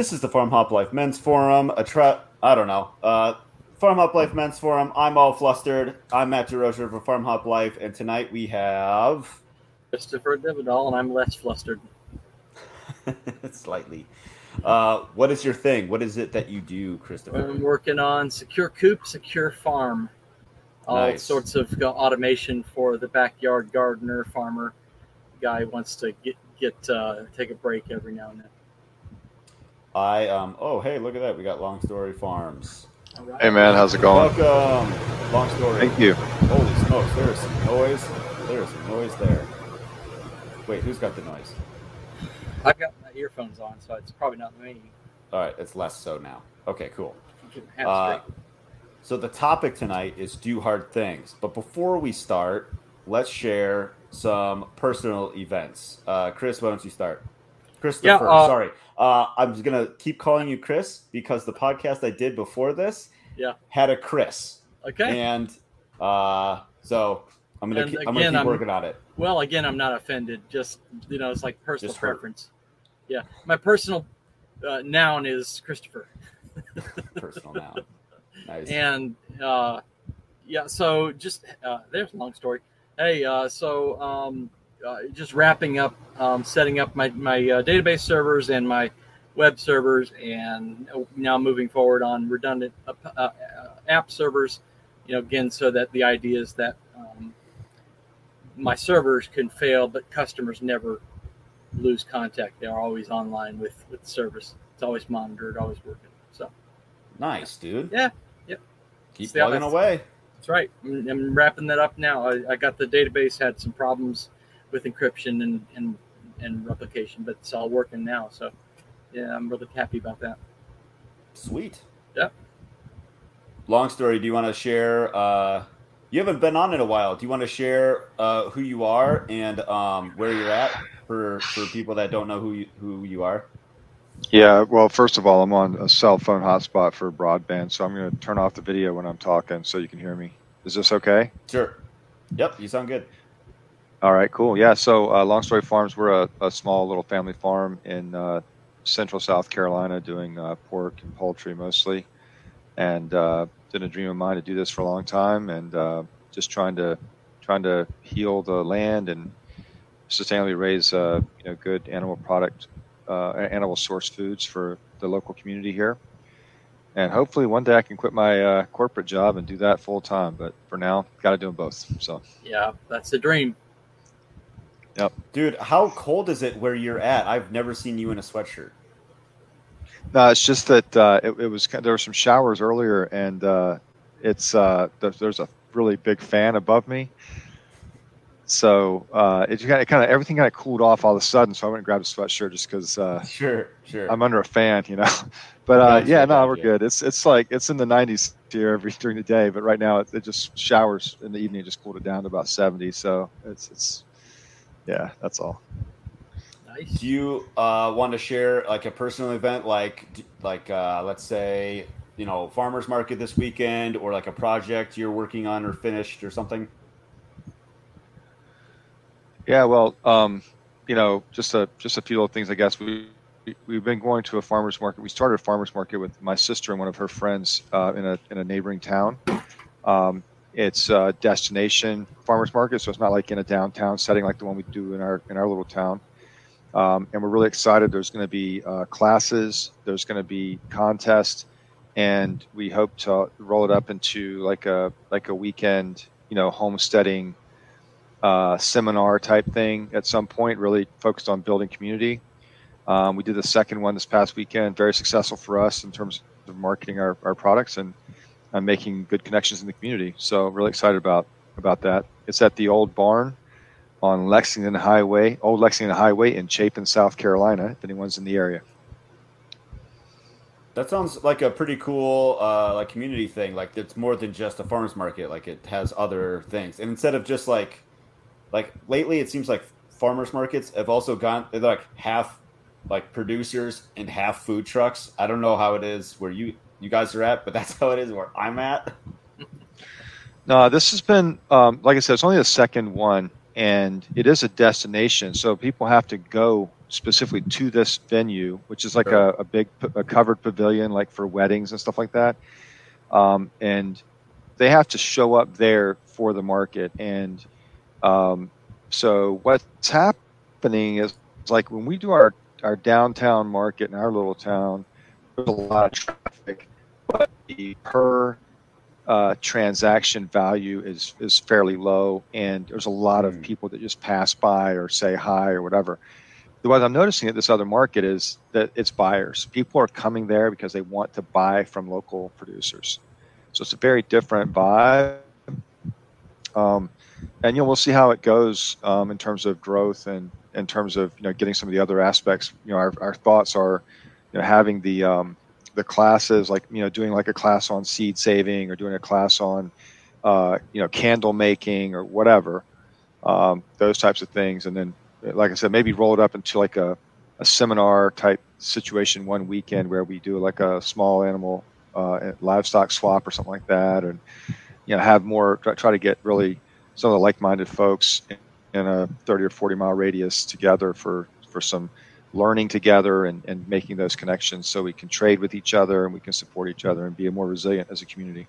This is the Farm Hop Life Men's Forum. A tra- I don't know. Uh, Farm Hop Life Men's Forum. I'm all flustered. I'm Matt DeRocher for Farm Hop Life, and tonight we have Christopher de Vidal, and I'm less flustered. slightly. Uh, what is your thing? What is it that you do, Christopher? I'm working on Secure Coop, Secure Farm. All Nice. sorts of automation for the backyard gardener, farmer guy wants to get get uh, take a break every now and then. I um. Oh, hey, look at that. We got Long Story Farms. All right. Hey man, how's it going? Welcome, Long Story. Thank you. Holy smokes! There is some noise. There is some noise there. Wait, who's got the noise? I've got my earphones on, so it's probably not me. All right, it's less so now. Okay, cool. Keep my hat Uh, so the topic tonight is do hard things. But before we start, let's share some personal events. Uh, Chris, why don't you start? Christopher, uh, sorry. Uh, I'm just gonna keep calling you Chris because the podcast I did before this Yeah. had a Chris, Okay. and uh, so I'm gonna And keep, I'm gonna keep I'm- working on it. Well, again, I'm not offended. Just you know, it's like personal Just hurt. preference. Yeah, my personal uh, noun is Christopher, Personal noun. Nice. and uh, yeah. So just uh, there's a long story. Hey, uh, so um, uh, just wrapping up, um, setting up my my uh, database servers and my web servers, and now moving forward on redundant uh, uh, app servers. You know, again, so that the idea is that um, my servers can fail, but customers never lose contact. They're always online with with service. It's always monitored, always working. So nice, dude. Yeah, yep. Keep how plugging that's- away. that's right. I'm, I'm wrapping that up now. I, I got the database had some problems with encryption and and and replication, but it's all working now. So yeah, I'm really happy about that. Sweet. Yep. Long story. Do you want to share? Uh, you haven't been on in a while. Do you want to share uh, who you are and um, where you're at for for people that don't know who you, who you are? Yeah, well, first of all, I'm on a cell phone hotspot for broadband, so I'm going to turn off the video when I'm talking so you can hear me. Is this okay? Sure. Yep. You sound good. All right, cool. Yeah, so uh, Long Story Farms, we're a, a small little family farm in uh, central South Carolina doing uh, pork and poultry mostly. And uh, been a dream of mine to do this for a long time and uh, just trying to trying to heal the land and sustainably raise uh, you know good animal product uh, animal source foods for the local community here. And hopefully one day I can quit my uh, corporate job and do that full time. But for now, got to do them both. So Yeah, that's the dream. Yep. Dude, how cold is it where you're at? I've never seen you in a sweatshirt. No, it's just that uh, it, it was there were some showers earlier, and uh, it's uh, there's, there's a really big fan above me, so uh, it kind of, kind of everything kind of cooled off all of a sudden. So I went and grabbed a sweatshirt just because uh, Sure. Sure. I'm under a fan, you know. But uh, yeah, no, we're good. It's it's like it's in the 90s here every during the day, but right now it, it just showers in the evening just cooled it down to about 70. So it's it's yeah, that's all. Nice. Do you uh, want to share like a personal event, like like uh, let's say you know farmers market this weekend, or like a project you're working on or finished or something? Yeah, well, um, you know, just a just a few little things. I guess we we- we've been going to a farmers market. We started a farmers market with my sister and one of her friends uh, in a in a neighboring town. Um, it's a destination farmers market, so it's not like in a downtown setting like the one we do in our in our little town. Um, and we're really excited. There's going to be uh, classes. There's going to be contests, and we hope to roll it up into like a like a weekend, you know, homesteading uh, seminar type thing at some point, really focused on building community. Um, we did the second one this past weekend, very successful for us in terms of marketing our, our products and uh, making good connections in the community. So really excited about about that. It's at the old barn on Lexington Highway, Old Lexington Highway in Chapin, South Carolina. If anyone's in the area, That sounds like a pretty cool uh, like community thing. Like it's more than just a farmers market. Like it has other things. And instead of just like like lately, it seems like farmers markets have also gone they're like half like producers and half food trucks. I don't know how it is where you you guys are at, but that's how it is where I'm at. No, this has been, um, like I said, it's only the second one, and it is a destination. So people have to go specifically to this venue, which is like a, a big a covered pavilion, like for weddings and stuff like that. Um, and they have to show up there for the market. And um, so what's happening is like when we do our our downtown market in our little town, there's a lot of traffic, but the per uh, transaction value is is fairly low, and there's a lot of people that just pass by or say hi or whatever. What I'm noticing at this other market is that it's buyers. People are coming there because they want to buy from local producers. So it's a very different vibe. Um, and you know we'll see how it goes um, in terms of growth and in terms of you know getting some of the other aspects. You know our, our thoughts are you know having the um, the classes like you know doing like a class on seed saving or doing a class on uh, you know candle making or whatever um, those types of things. And then like I said maybe roll it up into like a, a seminar type situation one weekend where we do like a small animal uh, livestock swap or something like that and you know have more try to get really some of the like-minded folks in a 30 or 40 mile radius together for for some learning together and, and making those connections so we can trade with each other and we can support each other and be more resilient as a community.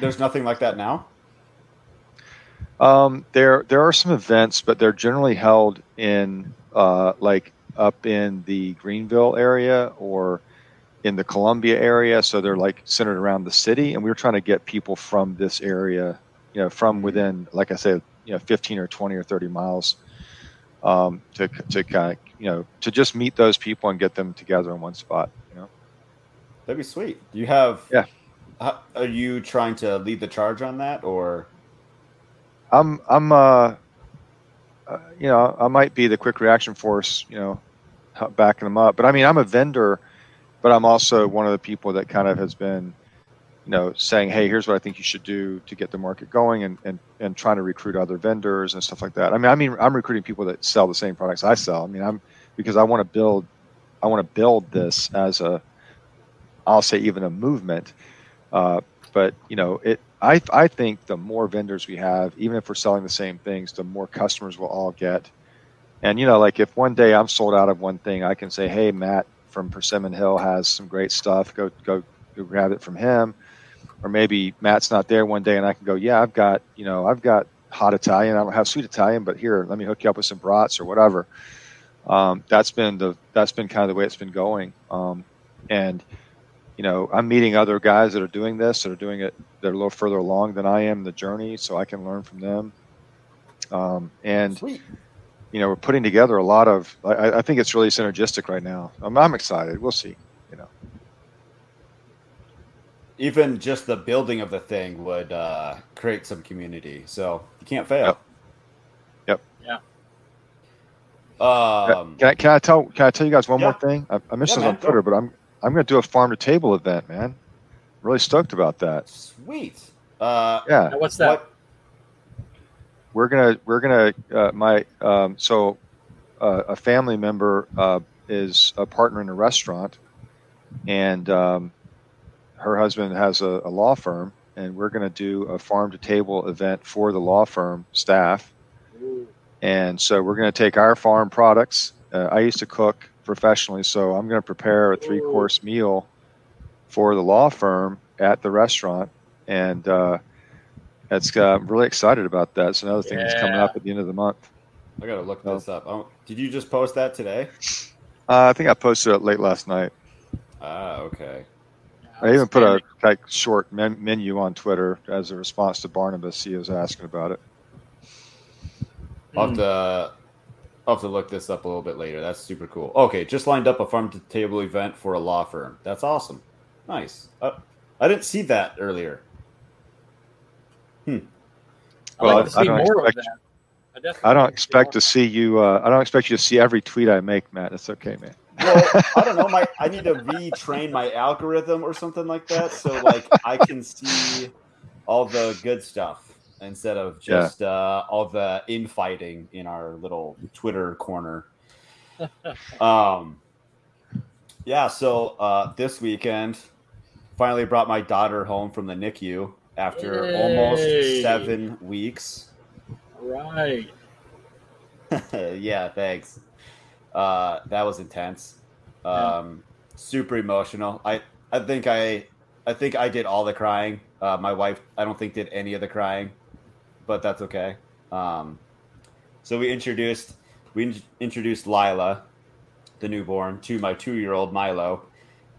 There's nothing like that now? Um, there there are some events but they're generally held in uh, like up in the greenville area or in the columbia area. So they're like centered around the city and we are trying to get people from this area you know from mm-hmm. within like i said you know 15 or 20 or 30 miles um, to to kind of you know to just meet those people and get them together in one spot. You know, that'd be sweet. Do you have? Yeah. How, are you trying to lead the charge on that, or? I'm I'm uh, uh, you know I might be the quick reaction force. You know, backing them up. But I mean, I'm a vendor, but I'm also one of the people that kind of has been you know, saying, hey, here's what I think you should do to get the market going and, and, and trying to recruit other vendors and stuff like that. I mean, I mean, I'm recruiting people that sell the same products I sell. I mean, I'm because I want to build, I want to build this as a, I'll say even a movement. Uh, but you know, it, I, I think the more vendors we have, even if we're selling the same things, the more customers we'll all get. And you know, like if one day I'm sold out of one thing, I can say, hey, Matt from Persimmon Hill has some great stuff. Go, go, go grab it from him or maybe Matt's not there one day and I can go, yeah, I've got, you know, I've got hot Italian. I don't have sweet Italian, but here, let me hook you up with some brats or whatever. Um, that's been the that's been kind of the way it's been going. Um, and you know, I'm meeting other guys that are doing this, that are doing it, that are a little further along than I am in the journey, so I can learn from them. Um, and Sweet. you know, we're putting together a lot of. I, I think it's really synergistic right now. I'm, I'm excited. We'll see even just the building of the thing would uh, create some community. So you can't fail. Yep. yep. Yeah. Um, can I, can I tell can I tell you guys one yeah. more thing? I, I missed yeah, this on Twitter, but I'm I'm going to do a farm to table event, man. Really stoked about that. Sweet. Uh, yeah. Now what's that? What? We're gonna we're gonna uh, my um, so uh, a family member uh, is a partner in a restaurant, and um, her husband has a, a law firm, and we're going to do a farm to table event for the law firm staff. And so we're going to take our farm products. Uh, I used to cook professionally, so I'm going to prepare a three course meal for the law firm at the restaurant. And uh, it's, uh, I'm really excited about that. It's another thing yeah. that's coming up at the end of the month. I got to look this up. Oh, did you just post that today? Uh, I think I posted it late last night. Ah, okay. I even put a like short men- menu on Twitter as a response to Barnabas. He was asking about it. I'll have, to, I'll have to look this up a little bit later. That's super cool. Okay, just lined up a farm to table event for a law firm. That's awesome. Nice. Uh, I didn't see that earlier. Hmm. I'd well, like to see more expect, of that. I, I don't expect to see you. Uh, I don't expect you to see every tweet I make, Matt. That's okay, man well, I don't know. My I need to retrain my algorithm or something like that, so like I can see all the good stuff instead of just yeah. uh, all the infighting in our little Twitter corner. Um, yeah. So uh, this weekend, finally brought my daughter home from the NICU after Yay. almost seven weeks. Right. yeah. Thanks. Uh, that was intense. Um, super emotional. I I think I I think I did all the crying. Uh, my wife I don't think did any of the crying, but that's okay. Um, so we introduced we in- introduced Lila, the newborn, to my two year old Milo,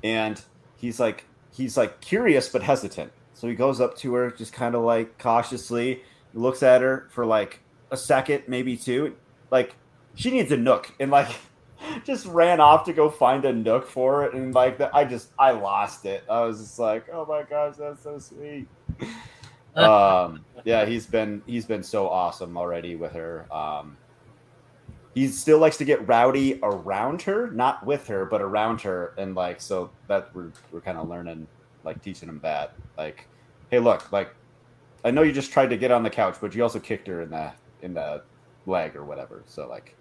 and he's like he's like curious but hesitant. So he goes up to her, just kind of like cautiously looks at her for like a second, maybe two. Like she needs a nook, and like just ran off to go find a nook for it, and like that, I just I lost it. I was just like, oh my gosh, that's so sweet. um, yeah, he's been he's been so awesome already with her. Um, he still likes to get rowdy around her, not with her, but around her, and like so that we're we're kind of learning, like teaching him that, like, hey, look, like, I know you just tried to get on the couch, but you also kicked her in the in the leg or whatever. So like,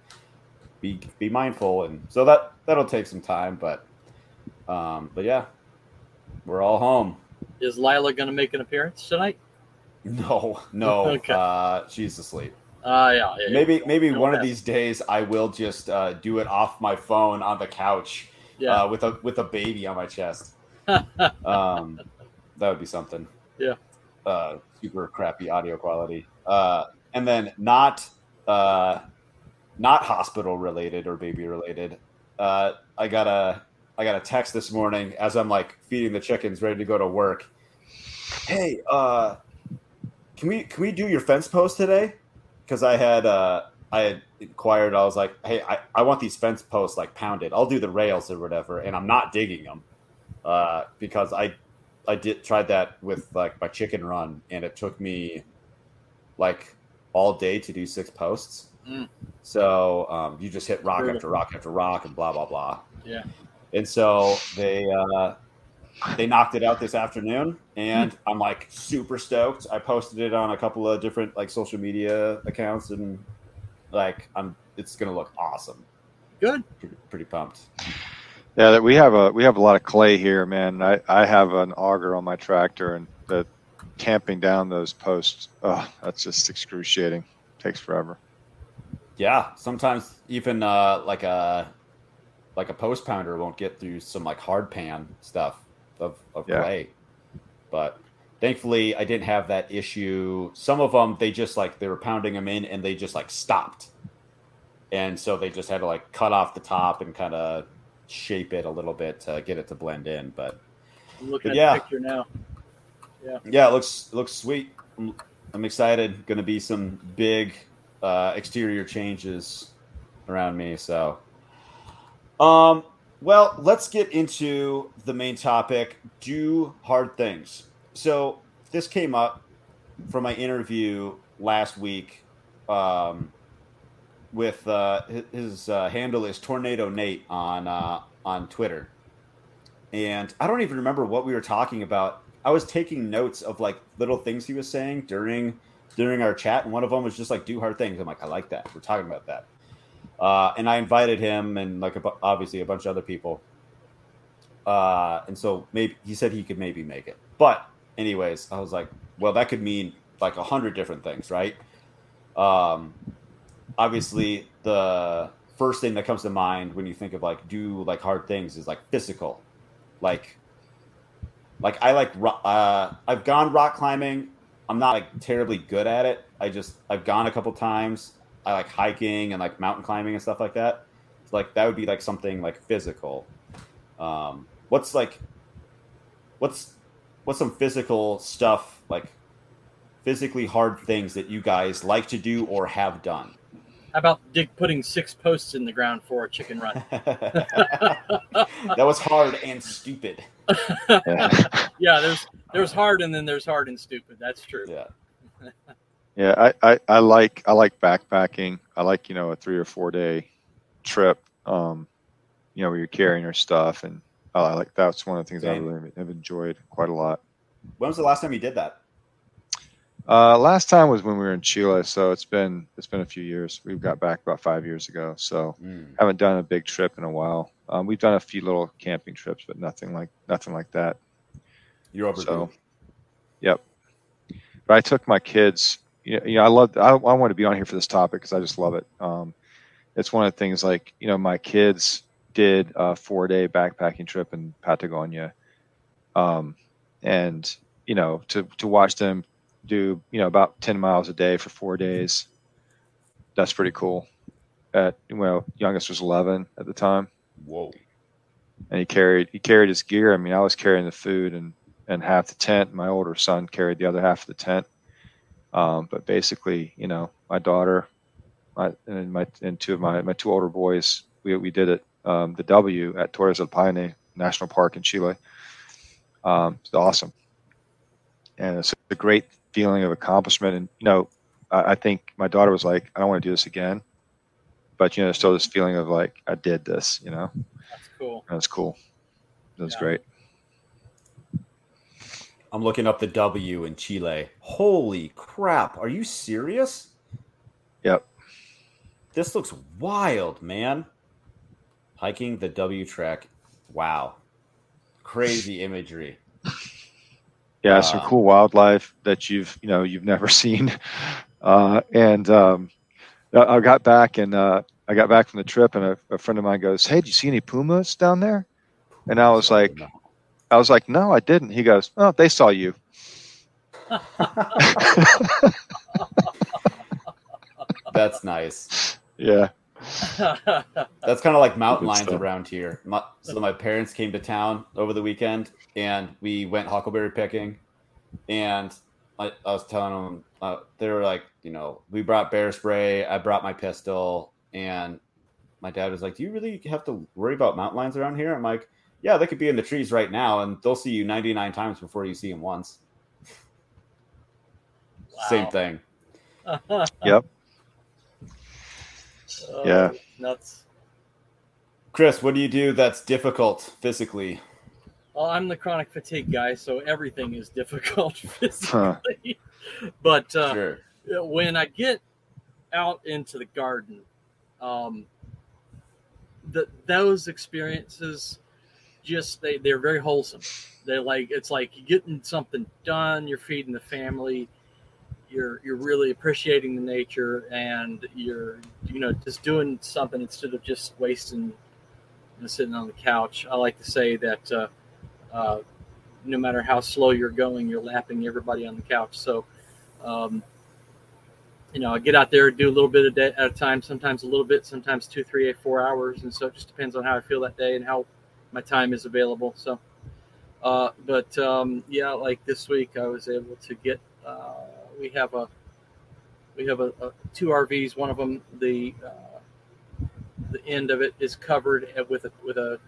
be be mindful, and so that that'll take some time, but um, but yeah, we're all home. Is Lila going to make an appearance tonight? No, no, Okay. uh, she's asleep. Uh, yeah. yeah, Maybe yeah. maybe Don't one of these days I will just uh, do it off my phone on the couch Yeah. uh, with a with a baby on my chest. um, that would be something. Yeah. Uh, super crappy audio quality. Uh, and then not uh, not hospital related or baby related. Uh, I got a I got a text this morning as I'm like feeding the chickens, ready to go to work. Hey, uh, can we can we do your fence post today? Because I had uh, I had inquired. I was like, hey, I, I want these fence posts like pounded. I'll do the rails or whatever, and I'm not digging them uh, because I I did tried that with like my chicken run, and it took me like all day to do six posts. Mm. So um, you just hit rock Brutal. after rock after rock and blah blah blah. Yeah. And so they uh, they knocked it out this afternoon, and I'm like super stoked. I posted it on a couple of different like social media accounts, and like I'm it's gonna look awesome. Good. Pretty, pretty pumped. Yeah, that we have a we have a lot of clay here, man. I I have an auger on my tractor, and the tamping down those posts, oh, that's just excruciating. Takes forever. Yeah, sometimes even uh, like a like a post pounder won't get through some like hard pan stuff of of Yeah. clay. But thankfully, I didn't have that issue. Some of them they just like they were pounding them in and they just like stopped, and so they just had to like cut off the top and kind of shape it a little bit to get it to blend in. But I'm looking But at yeah. the picture now. Yeah, it looks it looks sweet. I'm, I'm excited. Going to be some big uh, exterior changes around me. So, um, well, let's get into the main topic: do hard things. So this came up from my interview last week. Um, with uh, his uh, handle is Tornado Nate on uh, on Twitter, and I don't even remember what we were talking about. I was taking notes of like little things he was saying during during our chat, and one of them was just like do hard things. I'm like, I like that. We're talking about that, uh, and I invited him and like a, obviously a bunch of other people. Uh, and so maybe he said he could maybe make it, but anyways, I was like, well, that could mean like a hundred different things, right? Um, obviously, the first thing that comes to mind when you think of like do like hard things is like physical, like like I like uh, I've gone rock climbing. I'm not like terribly good at it. I just I've gone a couple times. I like hiking and like mountain climbing and stuff like that. So, like that would be like something like physical. Um, what's like what's what's some physical stuff like physically hard things that you guys like to do or have done? How about dig putting six posts in the ground for a chicken run? that was hard and stupid. Yeah, yeah, there's there's hard and then there's hard and stupid. That's true. Yeah. yeah. I, I, I like I like backpacking. I like you know a three or four day trip. Um, you know where you're carrying your stuff, and I like that's one of the things I really have enjoyed quite a lot. When was the last time you did that? Uh, last time was when we were in Chile, so it's been it's been a few years. We got back about five years ago, so haven't done a big trip in a while. Um, we've done a few little camping trips, but nothing like nothing like that. You're overdue. So, yep. But I took my kids. You know, you know I love. I, I want to be on here for this topic because I just love it. Um, it's one of the things like you know my kids did a four day backpacking trip in Patagonia, um, and you know to to watch them do you know about ten miles a day for four days, that's pretty cool. At well, youngest was eleven at the time. Whoa. And he carried he carried his gear. I mean, I was carrying the food and and half the tent. My older son carried the other half of the tent. Um, but basically, you know, my daughter, my and my and two of my my two older boys, we we did it um, the W at Torres del Paine National Park in Chile. Um, it's awesome, and it's a great feeling of accomplishment. And you know, I, I think my daughter was like, "I don't want to do this again," but you know, there's still this feeling of like, "I did this," you know. That's cool. That's cool. That's Yeah. great. I'm looking up the W in Chile. Holy crap. Are you serious? Yep. This looks wild, man. Hiking the W track. Wow. Crazy imagery. yeah some Wow. cool wildlife that you've you know you've never seen. Uh, and um, I I got back and uh, I got back from the trip and a, a friend of mine goes hey did you see any pumas down there? And I was like I was like no I didn't. He goes oh they saw you. That's nice. yeah That's kind of like mountain lions stuff. around here. My, so my parents came to town over the weekend, and we went huckleberry picking. And I, I was telling them uh, they were like, you know, we brought bear spray. I brought my pistol, and my dad was like, "Do you really have to worry about mountain lions around here?" I'm like, "Yeah, they could be in the trees right now, and they'll see you 99 times before you see them once." Same thing. Yep. Oh, Yeah. Nuts. Chris, what do you do that's difficult physically? Well, I'm the chronic fatigue guy, so everything is difficult Huh. physically. But uh, Sure. when I get out into the garden, um, the, those experiences just they they're very wholesome. They're like it's like getting something done. You're feeding the family. You're you're really appreciating the nature, and you're you know just doing something instead of just wasting you know, sitting on the couch. I like to say that uh, uh, no matter how slow you're going, you're lapping everybody on the couch. So. Um, you know, I get out there, do a little bit a day at a time, sometimes a little bit, sometimes two, three, eight, four hours. And so it just depends on how I feel that day and how my time is available. So, uh, but um, yeah, like this week, I was able to get, uh, we have a, we have a, a two RVs. One of them, the, uh, the end of it is covered with a, with a,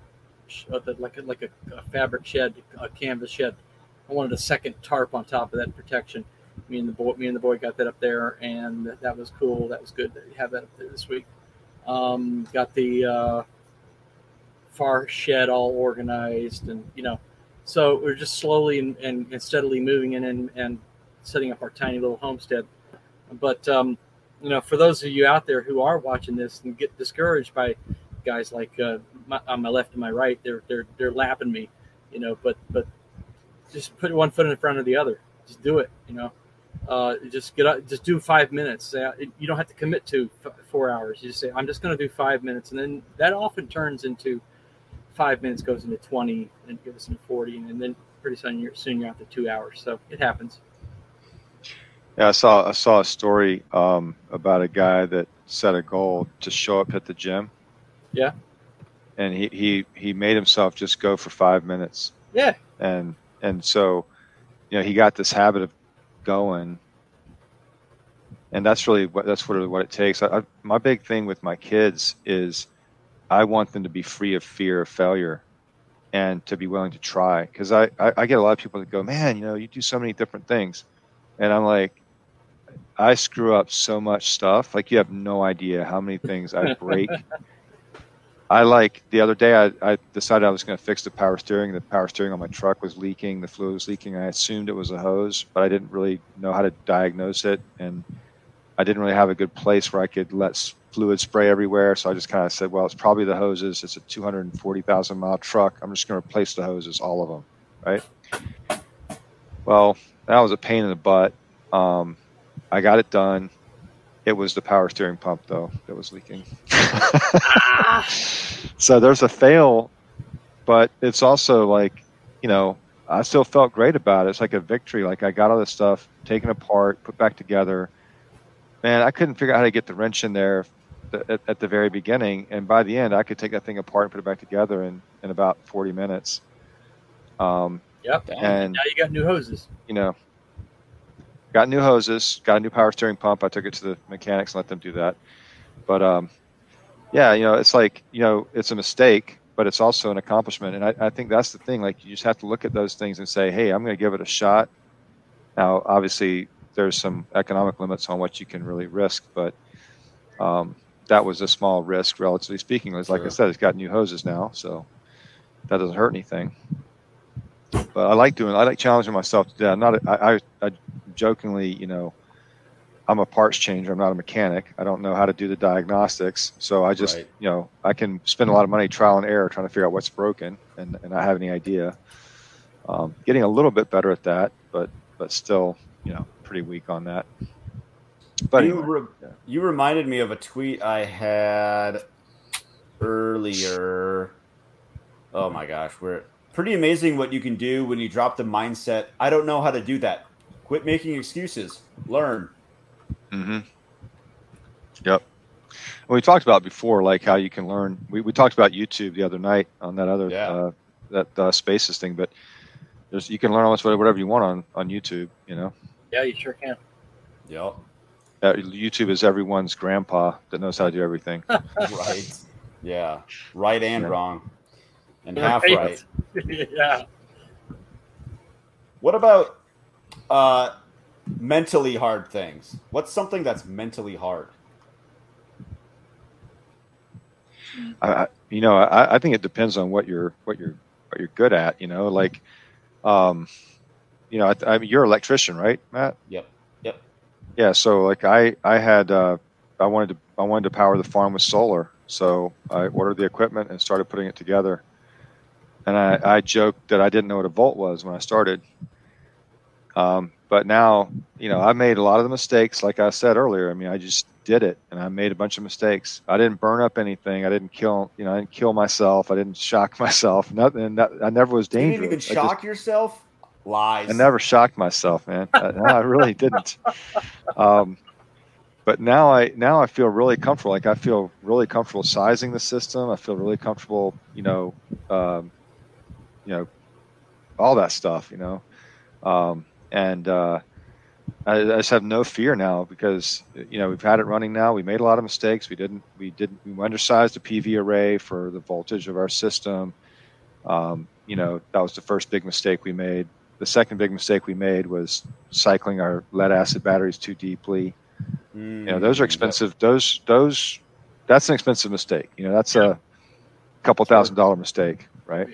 uh, like a, like a, a fabric shed, a canvas shed. I wanted a second tarp on top of that protection me and the boy me and the boy got that up there and that was cool that was good to have that up there this week um, got the uh, far shed all organized and you know so we're just slowly and, and, and steadily moving in and, and setting up our tiny little homestead but um, you know for those of you out there who are watching this and get discouraged by guys like uh, my, on my left and my right they're they're they're lapping me you know but but just put one foot in front of the other just do it you know uh, just get up, just do five minutes. Uh, you don't have to commit to f- four hours. You just say, I'm just going to do five minutes. And then that often turns into five minutes goes into 20 and goes into 40. And then pretty soon you're, soon you're out to two hours. So it happens. Yeah, I saw I saw a story um, about a guy that set a goal to show up at the gym. Yeah. And he, he, he made himself just go for five minutes. Yeah. And and so, you know, he got this habit of going. And that's really what that's what what it takes. I, I, my big thing with my kids is, I want them to be free of fear of failure, and to be willing to try. Because I, I I get a lot of people that go, man, you know, you do so many different things, and I'm like, I screw up so much stuff. Like you have no idea how many things I break. I like the other day I, I decided I was going to fix the power steering. The power steering on my truck was leaking. The fluid was leaking. I assumed it was a hose, but I didn't really know how to diagnose it, and I didn't really have a good place where I could let fluid spray everywhere. So I just kind of said, well, it's probably the hoses. It's a 240,000 mile truck. I'm just going to replace the hoses, all of them, right? Well, that was a pain in the butt. Um, I got it done, It was the power steering pump though that was leaking. so there's a fail, but it's also like, you know, I still felt great about it. It's like a victory. Like I got all this stuff taken apart, put back together. Man, I couldn't figure out how to get the wrench in there at, at, the very beginning, and by the end, I could take that thing apart and put it back together in, in about 40 minutes. Um, yep. And now you got new hoses. You know, got new hoses, got a new power steering pump. I took it to the mechanics and let them do that. But um, yeah, you know, it's like you know, it's a mistake, but it's also an accomplishment. And I, I think that's the thing. Like you just have to look at those things and say, hey, I'm going to give it a shot. Now, obviously, there's some economic limits on what you can really risk, but um, that was a small risk, relatively speaking. It's like sure. I said, it's got new hoses now, so that doesn't hurt anything. But I like doing. I like challenging myself to do that. I'm not. I, I, I jokingly, you know, I'm a parts changer. I'm not a mechanic. I don't know how to do the diagnostics. So I just, right. you know, I can spend a lot of money trial and error trying to figure out what's broken and, and not have any idea. Um, getting a little bit better at that, but but still, you know, pretty weak on that. But you, re- you reminded me of a tweet I had earlier. Oh my gosh, we're pretty amazing what you can do when you drop the mindset. I don't know how to do that. Quit making excuses. Learn. Mm-hmm. Yep. we talked about before, like how you can learn. We, we talked about YouTube the other night on that other yeah. uh, that uh, spaces thing, but there's you can learn almost whatever you want on on YouTube. You know. Yeah, you sure can. Yep. Uh, YouTube is everyone's grandpa that knows how to do everything. right. Yeah. Right and yeah. wrong. And half right. yeah. What about uh, mentally hard things? What's something that's mentally hard? I, you know, I, I think it depends on what you're what you're what you're good at. You know, like, um, you know, I, I mean, you're an electrician, right, Matt? Yep. Yep. Yeah. So, like, I I had uh, I wanted to I wanted to power the farm with solar, so I ordered the equipment and started putting it together. And I, I joked that I didn't know what a volt was when I started. Um, but now, you know, I made a lot of the mistakes, like I said earlier. I mean, I just did it, and I made a bunch of mistakes. I didn't burn up anything. I didn't kill, you know, I didn't kill myself. I didn't shock myself. Nothing. I never was dangerous. You didn't even shock just, yourself. Lies. I never shocked myself, man. I, no, I really didn't. Um, but now I now I feel really comfortable. Like I feel really comfortable sizing the system. I feel really comfortable, you know, um, you know, all that stuff. You know. Um, and uh, I, I, just have no fear now because you know we've had it running now. We made a lot of mistakes. We didn't we didn't we undersized the PV array for the voltage of our system. Um, you know that was the first big mistake we made. The second big mistake we made was cycling our lead acid batteries too deeply. Mm, you know those are expensive. Those those that's an expensive mistake. You know that's yeah. a couple thousand dollar mistake, right?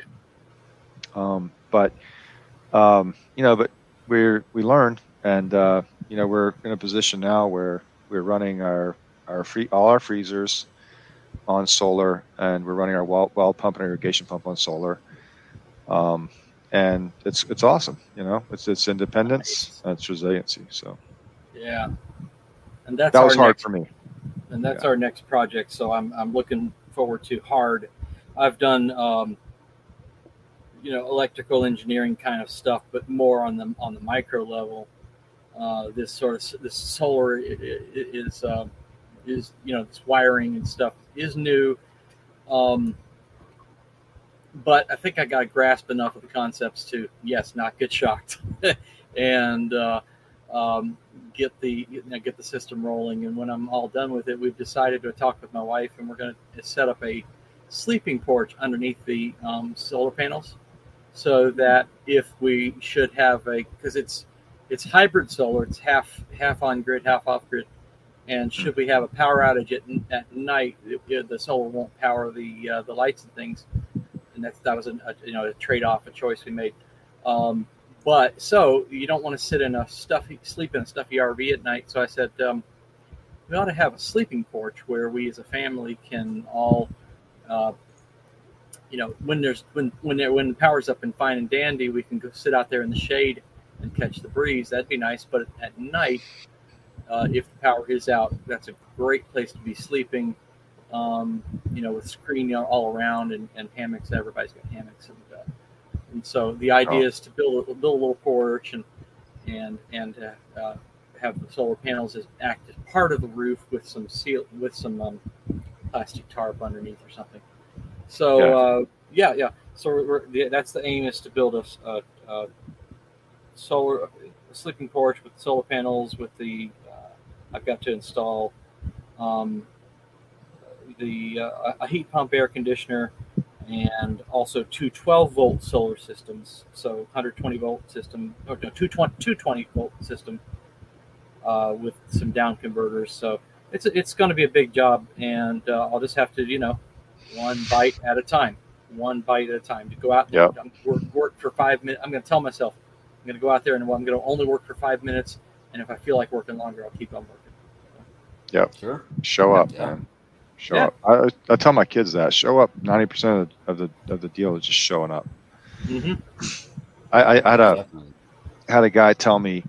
Um, but um, you know, but we we learned, and uh, you know we're in a position now where we're running our our free all our freezers on solar, and we're running our well, well pump and irrigation pump on solar. Um, and it's it's awesome, you know. It's it's independence, nice. it's resiliency. So yeah, and that's that was hard next, for me. And that's yeah. our next project. So I'm I'm looking forward to hard. I've done um, you know electrical engineering kind of stuff, but more on the on the micro level. Uh, this sort of this solar is uh, is you know this wiring and stuff is new, um, but I think I got grasp enough of the concepts to yes, not get shocked, and uh, um, get the you know, get the system rolling. And when I'm all done with it, we've decided to talk with my wife, and we're going to set up a sleeping porch underneath the um, solar panels so that if we should have a because it's it's hybrid solar, it's half half on grid, half off grid, and should we have a power outage at, at night, it, the solar won't power the uh, the lights and things, and that that was a, a you know a trade off, a choice we made. Um, but so you don't want to sit in a stuffy sleep in a stuffy RV at night. So I said um, we ought to have a sleeping porch where we as a family can all uh, you know, when there's when when there when the power's up and fine and dandy, we can go sit out there in the shade and catch the breeze. That'd be nice. But at night, uh, if the power is out, that's a great place to be sleeping. Um, you know, with screen all around and, and hammocks. Everybody's got hammocks, and, uh, and so the idea Oh. is to build a, build a little porch and and and uh, uh, have the solar panels as act as part of the roof with some seal with some um, plastic tarp underneath or something. So Yeah. uh, yeah, yeah. So we're, we're, the, that's the aim is to build a, a, a solar a sleeping porch with solar panels. With the uh, I've got to install um, the uh, a heat pump, air conditioner, and also two 12 volt solar systems. So 120 volt system or no 220 220 volt system uh, with some down converters. So it's it's going to be a big job, and uh, I'll just have to you know one bite at a time, one bite at a time to go out. and Yep. Work, work for five minutes. I'm going to tell myself I'm going to go out there and I'm going to only work for five minutes, and if I feel like working longer, I'll keep on working. Sure. Show up, Yeah. man. Show Yeah. up. I, I tell my kids that. Show up. Ninety percent of the of the deal is just showing up. Mm-hmm. I, I, I had a Definitely. had a guy tell me, you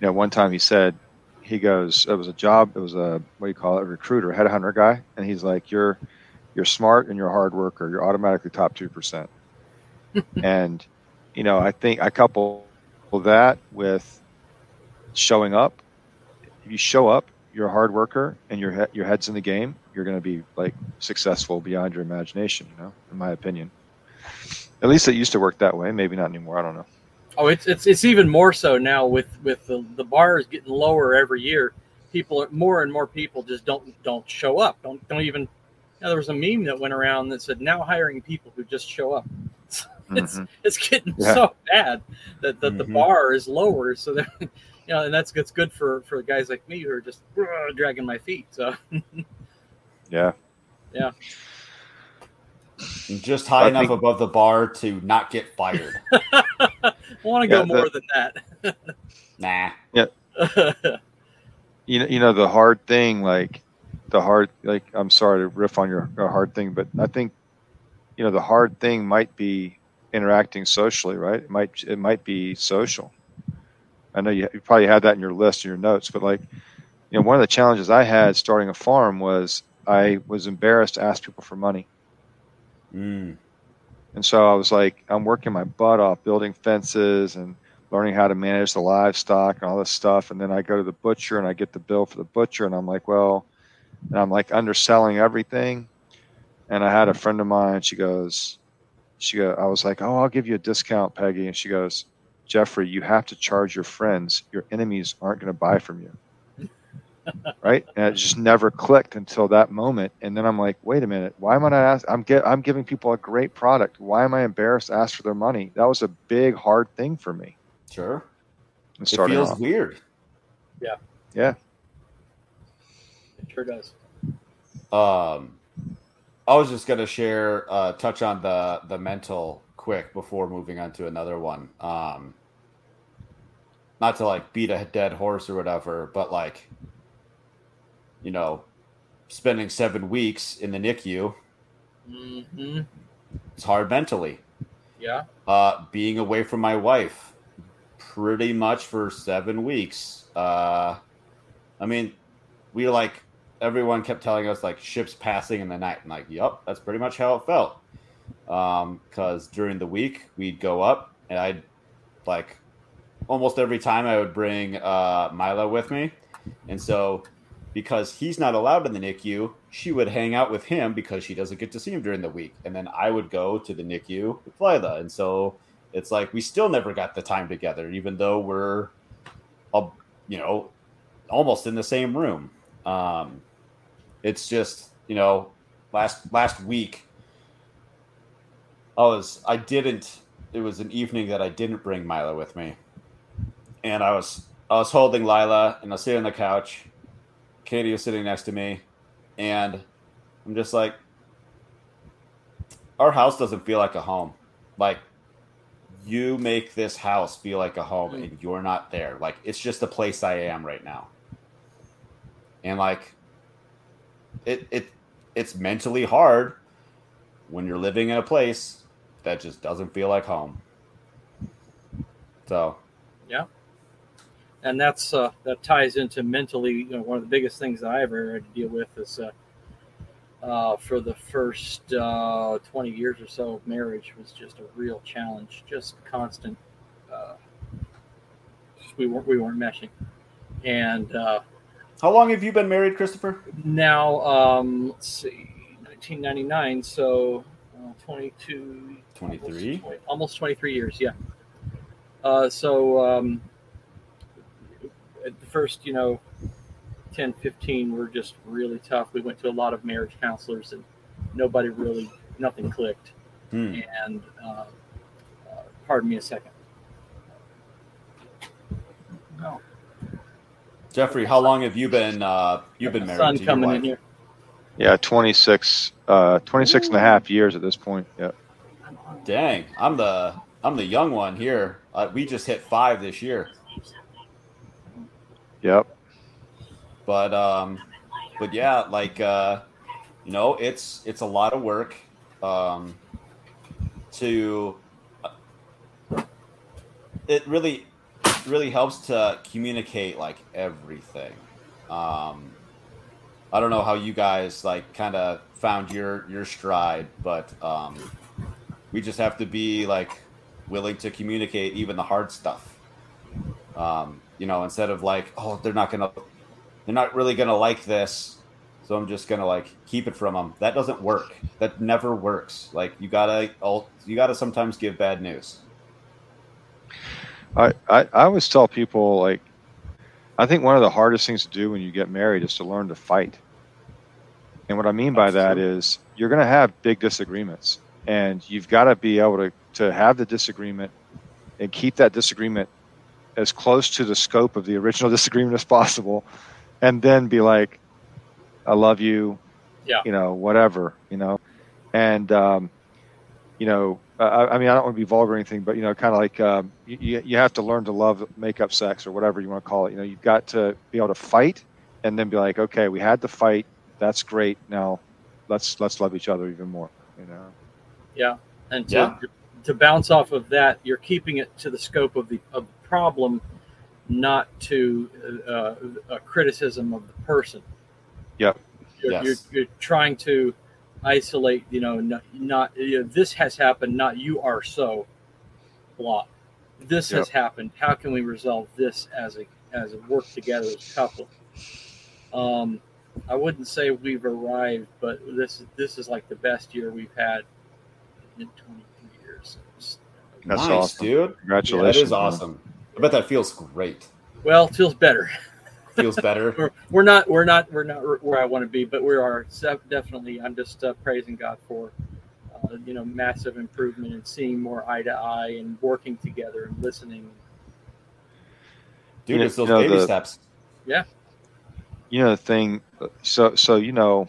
know, one time he said, he goes, it was a job, it was a what do you call it, a recruiter, headhunter guy, and he's like, you're you're smart and you're a hard worker. You're automatically top two percent. and you know, I think I couple that with showing up. If you show up, you're a hard worker, and your he- your head's in the game. You're going to be like successful beyond your imagination. You know, in my opinion. At least it used to work that way. Maybe not anymore. I don't know. Oh, it's it's it's even more so now with with the the bar is getting lower every year. People are more and more people just don't don't show up. Don't don't even. You know, there was a meme that went around that said now hiring people who just show up. It's Mhm. it's getting Yeah. so bad that, that the Mhm. bar is lower. So that you know, and that's that's good for for guys like me who are just uh, dragging my feet. So Yeah. Yeah. Just high I enough think- above the bar to not get fired. I want to go Yeah, more the- than that. nah. Yeah. you know, you know the hard thing, like the hard, like I'm sorry to riff on your, your hard thing, but I think, you know, the hard thing might be interacting socially, right? It might, it might be social. I know you, you probably had that in your list, in your notes, but like, you know, one of the challenges I had starting a farm was I was embarrassed to ask people for money. Mm. And so I was like, I'm working my butt off building fences and learning how to manage the livestock and all this stuff. And then I go to the butcher and I get the bill for the butcher and I'm like, well, and I'm like underselling everything. And I had a friend of mine, she goes, she go, I was like, oh, I'll give you a discount, Peggy. And she goes, Jeffrey, you have to charge your friends. Your enemies aren't going to buy from you. right and it just never clicked until that moment and then i'm like wait a minute why am i not ask i'm get i'm giving people a great product why am i embarrassed to ask for their money that was a big hard thing for me Sure. It feels off weird. yeah it sure does. Um, I was just gonna share, uh, touch on the the mental quick before moving on to another one. Um, not to like beat a dead horse or whatever, but like, you know, spending seven weeks in the NICU hmm is hard mentally. Yeah. Uh, being away from my wife pretty much for seven weeks. Uh, I mean, we like everyone kept telling us like ships passing in the night. And like, yep, that's pretty much how it felt. Um, because during the week we'd go up and I'd like almost every time I would bring uh, Milo with me, and so because he's not allowed in the NICU, she would hang out with him because she doesn't get to see him during the week. And then I would go to the NICU with Lila. And so it's like we still never got the time together, even though we're, uh, you know, almost in the same room. Um, it's just, you know, last last week, I was I didn't. It was an evening that I didn't bring Milo with me, and I was I was holding Lila and I was sitting on the couch. Katie was sitting next to me, and I'm just like, our house doesn't feel like a home. Like, you make this house feel like a home, Mm. and you're not there. Like, it's just the place I am right now. And like, it it it's mentally hard when you're living in a place that just doesn't feel like home. So, yeah, and that's uh, that ties into mentally. You know, one of the biggest things that I ever had to deal with is uh, uh, for the first uh, 20 years or so of marriage was just a real challenge, just constant. Uh, we weren't we weren't meshing, and uh, How long have you been married, Christopher? now um, let's see, 1999, so uh, 22, 23? almost, 20 almost 23 years, yeah. Uh, so um, at the first, you know, 10, 15 were just really tough. We went to a lot of marriage counselors, and nobody really, nothing clicked. Hmm. And uh, uh, pardon me a second. No, Jeffrey, how long have you been uh, you've been married sun to your coming wife? in here. Yeah, 26, uh, 26 and a half years at this point. Yeah. Dang, I'm the I'm the young one here. Uh, we just hit five this year, Yep. but um, but yeah, like uh, you know, it's it's a lot of work um, to. It really really helps to communicate like everything. Um, I don't know how you guys like kind of found your your stride, but um, we just have to be like willing to communicate even the hard stuff. Um, you know, instead of like, oh, they're not gonna, they're not really gonna like this, so I'm just gonna like keep it from them. That doesn't work. That never works. Like you gotta, all you gotta sometimes give bad news. I, I, I always tell people like I think one of the hardest things to do when you get married is to learn to fight. And what I mean by that is you're going to have big disagreements and you've got to be able to, to have the disagreement and keep that disagreement as close to the scope of the original disagreement as possible and then be like I love you Yeah. you know whatever you know and um, you know I, I mean I don't want to be vulgar or anything but you know kind of like um, you, you you have to learn to love makeup sex or whatever you want to call it you know you've got to be able to fight and then be like okay we had the fight that's great now let's let's love each other even more you know Yeah, and to, Yeah. to bounce off of that, you're keeping it to the scope of the of the problem, not to uh, a criticism of the person. Yep. You're, Yes. you're, you're trying to isolate. You know, not, not you know, this has happened. Not you are so. Blah. This has happened. How can we resolve this as a as a work together as a couple? Um, I wouldn't say we've arrived, but this this is like the best year we've had in 23 years. That's nice, awesome. dude. Yeah, that congratulations is man. awesome. I bet that feels great. Well, it feels better. Feels better. We're, we're not we're not we're not where I want to be, but we are definitely. I'm just uh, praising God for uh, you know massive improvement and seeing more eye to eye and working together and listening. Dude, You it's those know, baby the- steps. Yeah. You know the thing so so you know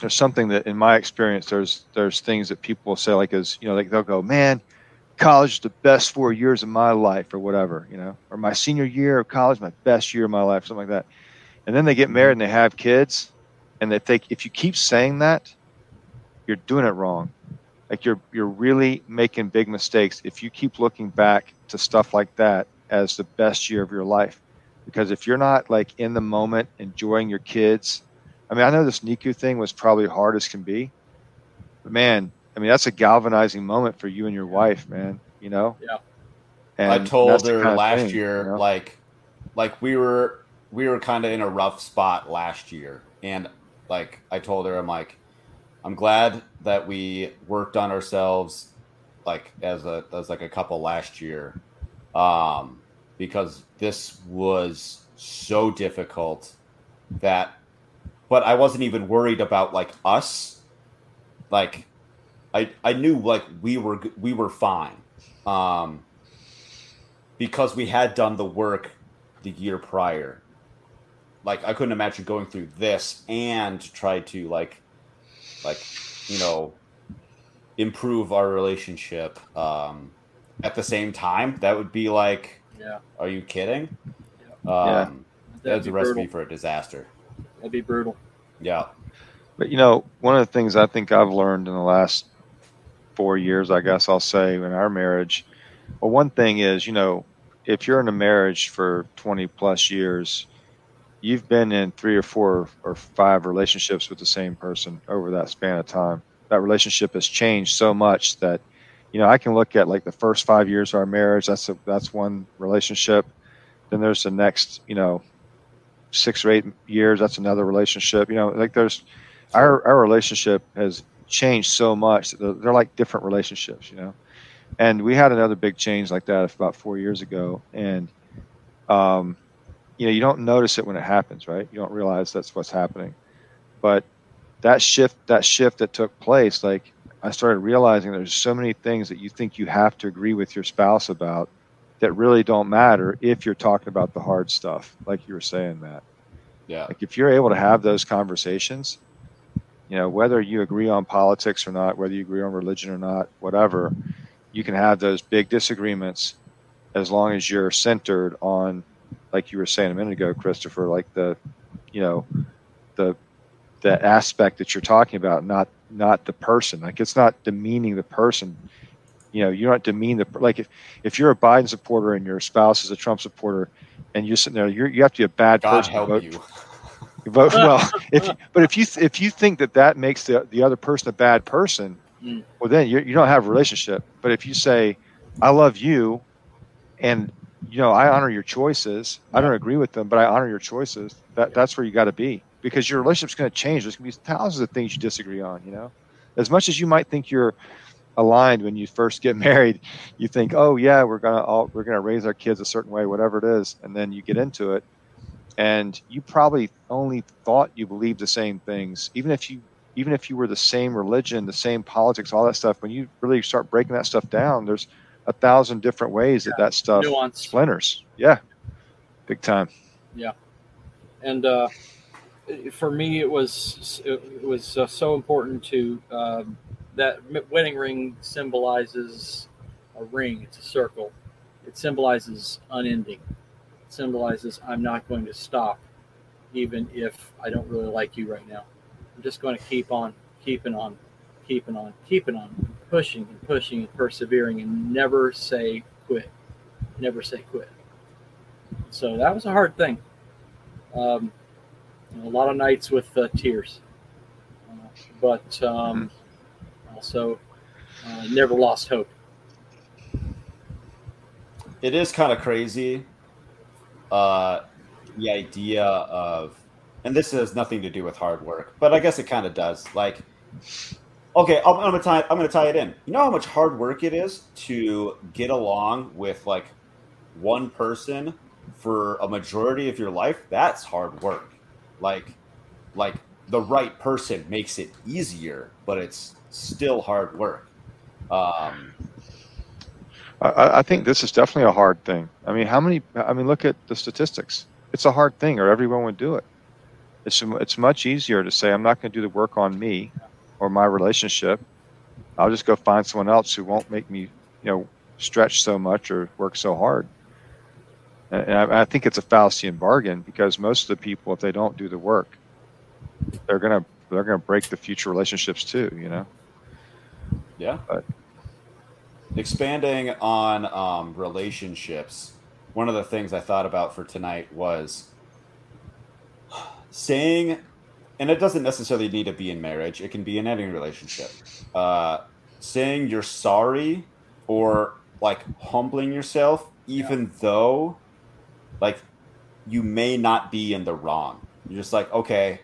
there's something that in my experience there's there's things that people will say like is you know like they'll go man college is the best four years of my life or whatever you know or my senior year of college my best year of my life something like that. And then they get married and they have kids and they think if you keep saying that you're doing it wrong. Like you're you're really making big mistakes if you keep looking back to stuff like that as the best year of your life. Because if you're not like in the moment enjoying your kids i mean i know this NICU thing was probably hard as can be but man i mean that's a galvanizing moment for you and your wife man you know Yeah. and I told her kind of last thing, year, you know? like, like we were we were kind of in a rough spot last year, and like I told her, I'm like, I'm glad that we worked on ourselves, like as a as like a couple last year, um, because this was so difficult that, but I wasn't even worried about like us, like, I I knew like we were we were fine. Um, because we had done the work the year prior. Like I couldn't imagine going through this and try to like like you know improve our relationship um at the same time. That would be like Yeah, are you kidding? Yeah. Um that'd that's a recipe brutal. for a disaster. That'd be brutal. Yeah. But you know, one of the things I think I've learned in the last four years, I guess I'll say, in our marriage, well, one thing is, you know, if you're in a marriage for 20 plus years, you've been in three or four or five relationships with the same person over that span of time. That relationship has changed so much that, you know, I can look at like the first five years of our marriage. That's a, that's one relationship. Then there's the next, you know, six or eight years. That's another relationship. You know, like there's our our relationship has changed so much. They're, they're like different relationships. You know, and we had another big change like that about four years ago, and um, you know, you don't notice it when it happens, right? You don't realize that's what's happening, but that shift that shift that took place, like I started realizing there's so many things that you think you have to agree with your spouse about that really don't matter if you're talking about the hard stuff, like you were saying that. Yeah. Like if you're able to have those conversations, you know, whether you agree on politics or not, whether you agree on religion or not, whatever, you can have those big disagreements as long as you're centered on, like you were saying a minute ago, Christopher, like the, you know, the the aspect that you're talking about, not not the person. Like it's not demeaning the person you know, you're not demean the like if, if you're a Biden supporter and your spouse is a Trump supporter, and you're sitting there, you're, you have to be a bad God person. help to vote, you. vote well. If but if you if you think that that makes the the other person a bad person, Mm. well then you you don't have a relationship. But if you say, I love you, and you know I honor your choices. I don't agree with them, but I honor your choices. That that's where you got to be because your relationship's going to change. There's going to be thousands of things you disagree on. You know, as much as you might think you're aligned when you first get married you think oh yeah we're gonna all we're gonna raise our kids a certain way whatever it is and then you get into it and you probably only thought you believed the same things even if you even if you were the same religion the same politics all that stuff when you really start breaking that stuff down there's a thousand different ways that that stuff Nuance. splinters yeah big time yeah and uh, for me, it was it was uh, so important to um, that wedding ring symbolizes a ring. It's a circle. It symbolizes unending. Symbolizes I'm not going to stop, even if I don't really like you right now. I'm just going to keep on, keeping on, keeping on, keeping on, pushing and pushing and persevering, and never say quit. Never say quit. So that was a hard thing. Um, a lot of nights with uh, tears, uh, but um, also uh, never lost hope. it is kind of crazy uh the idea of and this has nothing to do with hard work but i guess it kind of does like okay I'm, I'm gonna tie i'm gonna tie it in. You know how much hard work it is to get along with like one person for a majority of your life? That's hard work. Like like the right person makes it easier but it's still hard work. Um I, I think this is definitely a hard thing. I mean, how many? I mean, look at the statistics. It's a hard thing, or everyone would do it. It's it's much easier to say I'm not going to do the work on me or my relationship. I'll just go find someone else who won't make me, you know, stretch so much or work so hard. And I, I think it's a fallacy in bargain because most of the people, if they don't do the work, they're gonna they're gonna break the future relationships too. You know. Yeah. But- Expanding on um, relationships, one of the things I thought about for tonight was saying, and it doesn't necessarily need to be in marriage, it can be in any relationship, uh, saying you're sorry or like humbling yourself, even though like you may not be in the wrong. You're just like, okay,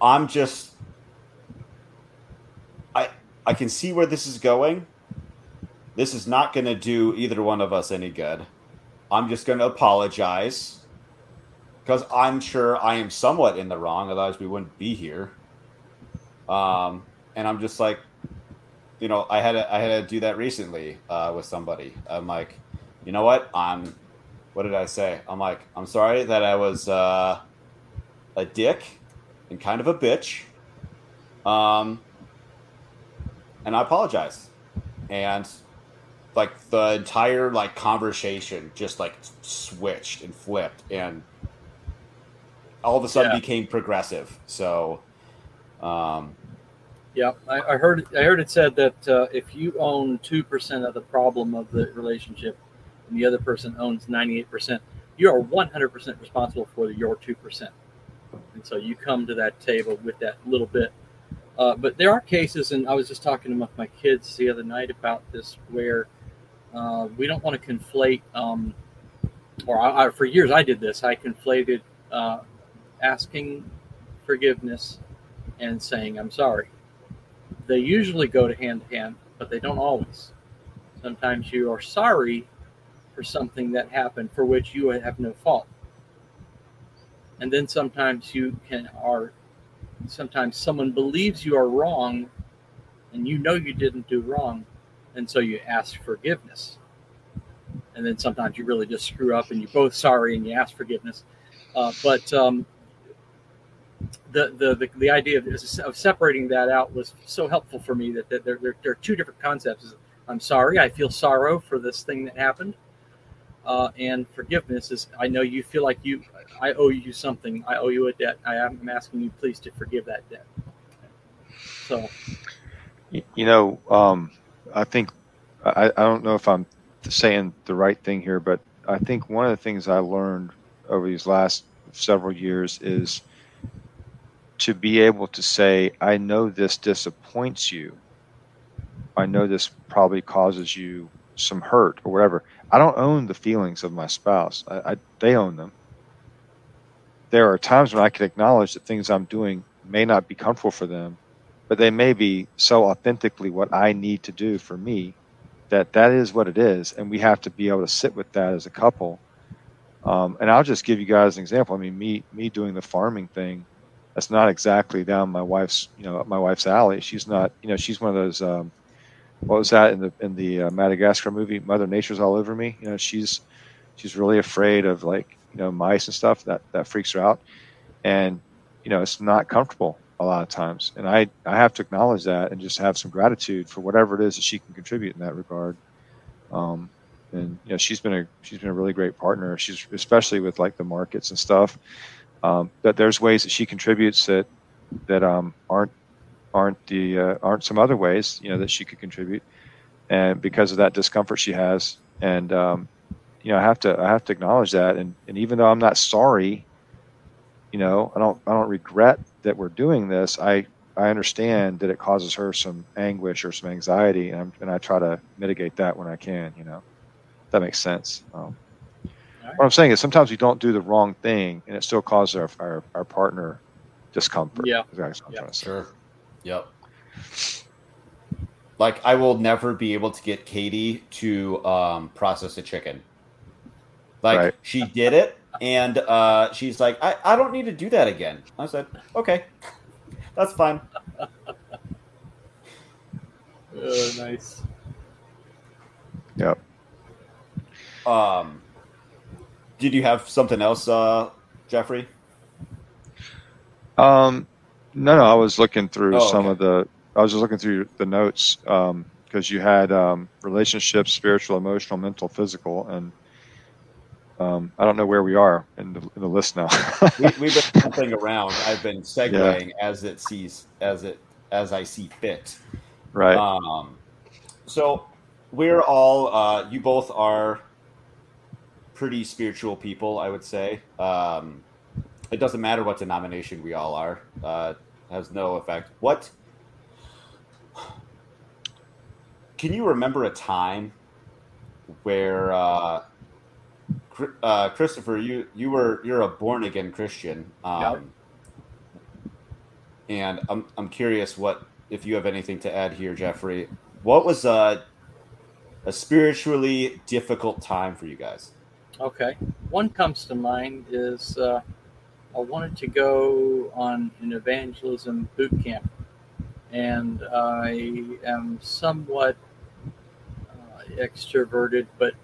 I'm just. I, I can see where this is going. This is not going to do either one of us any good. I'm just going to apologize because I'm sure I am somewhat in the wrong. Otherwise, we wouldn't be here. Um, and I'm just like, you know, I had to, I had to do that recently uh, with somebody. I'm like, you know what? I'm. What did I say? I'm like, I'm sorry that I was uh, a dick and kind of a bitch. Um, and I apologize. And like the entire like conversation just like switched and flipped and all of a sudden Yeah. became progressive. So, um, Yeah, I, I heard I heard it said that uh, if you own two percent of the problem of the relationship, and the other person owns 98%, you are 100% responsible for your 2%. And so you come to that table with that little bit. Uh, but there are cases, and I was just talking with my kids the other night about this, where uh, we don't want to conflate, um, or I, I, for years I did this. I conflated uh, asking forgiveness and saying I'm sorry. They usually go to hand to hand, but they don't always. Sometimes you are sorry for something that happened for which you have no fault. And then sometimes you can are sometimes someone believes you are wrong and you know you didn't do wrong and so you ask forgiveness. And then sometimes you really just screw up and you're both sorry and you ask forgiveness. Uh, but um, the, the, the, the idea of, of, separating that out was so helpful for me that, that there, there, there, are two different concepts. I'm sorry, I feel sorrow for this thing that happened. Uh, and forgiveness is I know you feel like you I owe you something. I owe you a debt. I am asking you please to forgive that debt. So, you know, um, I think I, I don't know if I'm saying the right thing here, but I think one of the things I learned over these last several years is to be able to say, I know this disappoints you. I know this probably causes you some hurt or whatever. I don't own the feelings of my spouse. I, I, they own them. There are times when I can acknowledge that things I'm doing may not be comfortable for them, but they may be so authentically what I need to do for me that that is what it is, and we have to be able to sit with that as a couple. Um, and I'll just give you guys an example. I mean, me me doing the farming thing, that's not exactly down my wife's you know my wife's alley. She's not you know she's one of those. Um, what was that in the in the uh, Madagascar movie? Mother Nature's all over me. You know, she's she's really afraid of like you know mice and stuff. That that freaks her out, and you know it's not comfortable a lot of times. And I I have to acknowledge that and just have some gratitude for whatever it is that she can contribute in that regard. Um, and you know she's been a she's been a really great partner. She's especially with like the markets and stuff. Um, but there's ways that she contributes that that um, aren't aren't the uh, aren't some other ways you know that she could contribute, and because of that discomfort she has, and um, you know I have to I have to acknowledge that, and and even though I'm not sorry, you know I don't I don't regret that we're doing this. I I understand that it causes her some anguish or some anxiety, and, I'm, and I try to mitigate that when I can. You know, that makes sense. Um, right. What I'm saying is sometimes we don't do the wrong thing, and it still causes our our, our partner discomfort. Yeah, yeah. sure. Yep. Like I will never be able to get Katie to um, process a chicken. Like right. she did it, and uh, she's like, I, I don't need to do that again. I said, okay, that's fine. oh, nice. Yep. Um, did you have something else, uh, Jeffrey? Um, no, no, I was looking through oh, some okay. of the. I was just looking through the notes because um, you had um, relationships, spiritual, emotional, mental, physical, and um, I don't know where we are in the, in the list now. we, have been jumping around. I've been segueing yeah. as it sees as it as I see fit. Right. Um, so we're all. Uh, you both are pretty spiritual people, I would say. Um, it doesn't matter what denomination we all are. Uh, has no effect. What can you remember a time where uh, uh, Christopher, you you were you're a born again Christian, um, and I'm I'm curious what if you have anything to add here, Jeffrey. What was a a spiritually difficult time for you guys? Okay, one comes to mind is uh, I wanted to go on an evangelism boot camp, and I am somewhat uh, extroverted, but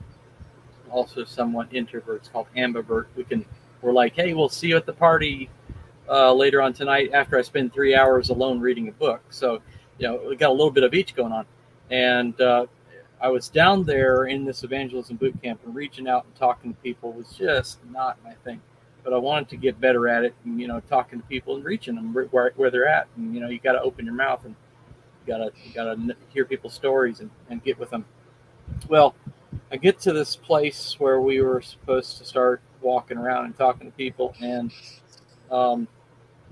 also somewhat introvert. It's called ambivert. We can we're like, hey, we'll see you at the party uh, later on tonight after I spend three hours alone reading a book. So you know, we got a little bit of each going on, and uh, I was down there in this evangelism boot camp and reaching out and talking to people was just not my thing but I wanted to get better at it. And, you know, talking to people and reaching them where, where they're at. And, you know, you got to open your mouth and you got to, you got to hear people's stories and, and get with them. Well, I get to this place where we were supposed to start walking around and talking to people, and um,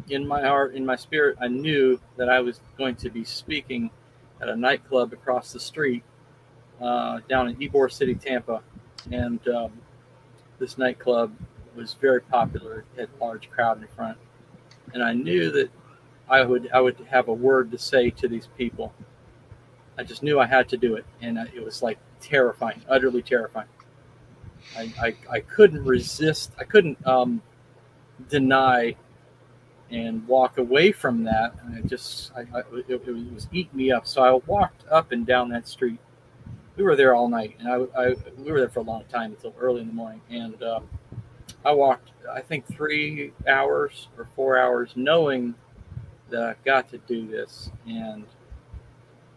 in my heart, in my spirit, I knew that I was going to be speaking at a nightclub across the street uh, down in Ybor City, Tampa, and um, this nightclub was very popular. It had a large crowd in front, and I knew that I would I would have a word to say to these people. I just knew I had to do it, and it was like terrifying, utterly terrifying. I, I, I couldn't resist. I couldn't um, deny and walk away from that. And I just, I, I, it, it, was eating me up. So I walked up and down that street. We were there all night, and I, I we were there for a long time until early in the morning. And um, I walked, I think, three hours or four hours, knowing that I've got to do this. And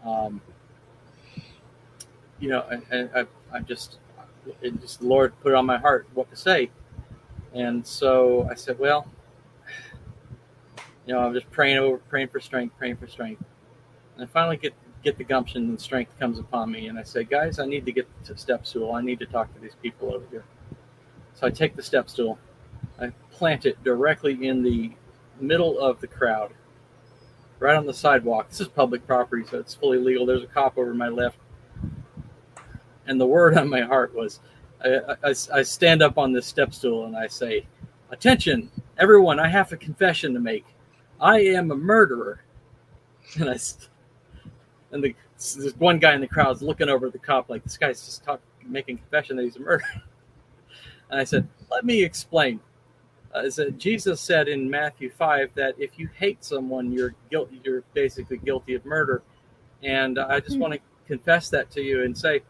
um, you know, I, I, I just, it just the Lord put it on my heart what to say, and so I said, well, you know, I'm just praying over, praying for strength, praying for strength, and I finally get get the gumption and strength comes upon me, and I say, guys, I need to get to step stool. I need to talk to these people over here. So I take the step stool, I plant it directly in the middle of the crowd, right on the sidewalk. This is public property, so it's fully legal. There's a cop over my left and the word on my heart was I, I, I, stand up on this step stool and I say, Attention, everyone, I have a confession to make. I am a murderer. And I, and the, this one guy in the crowd is looking over at the cop like this guy's just talk, making confession that he's a murderer. And I said, Let me explain. Uh, said, Jesus said in Matthew 5 that if you hate someone, you're guilty, you're basically guilty of murder. And I just hmm. want to confess that to you and say,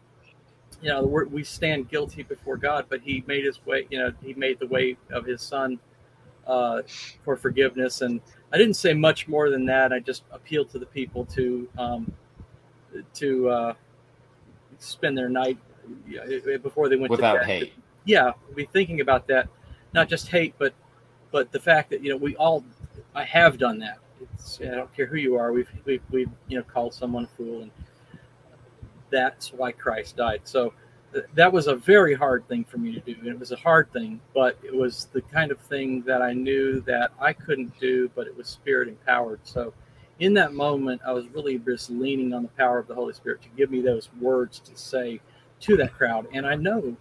you know, we stand guilty before God, but He made His way. You know, He made the way of His Son uh, for forgiveness. And I didn't say much more than that. I just appealed to the people to um, to uh, spend their night before they went without to bed. hate. Yeah, be thinking about that, not just hate, but but the fact that you know we all I have done that. It's, I don't care who you are. We've we've, we've you know called someone a fool and that's why Christ died. So th- that was a very hard thing for me to do. It was a hard thing, but it was the kind of thing that I knew that I couldn't do, but it was spirit empowered. So in that moment, I was really just leaning on the power of the Holy Spirit to give me those words to say to that crowd. And I know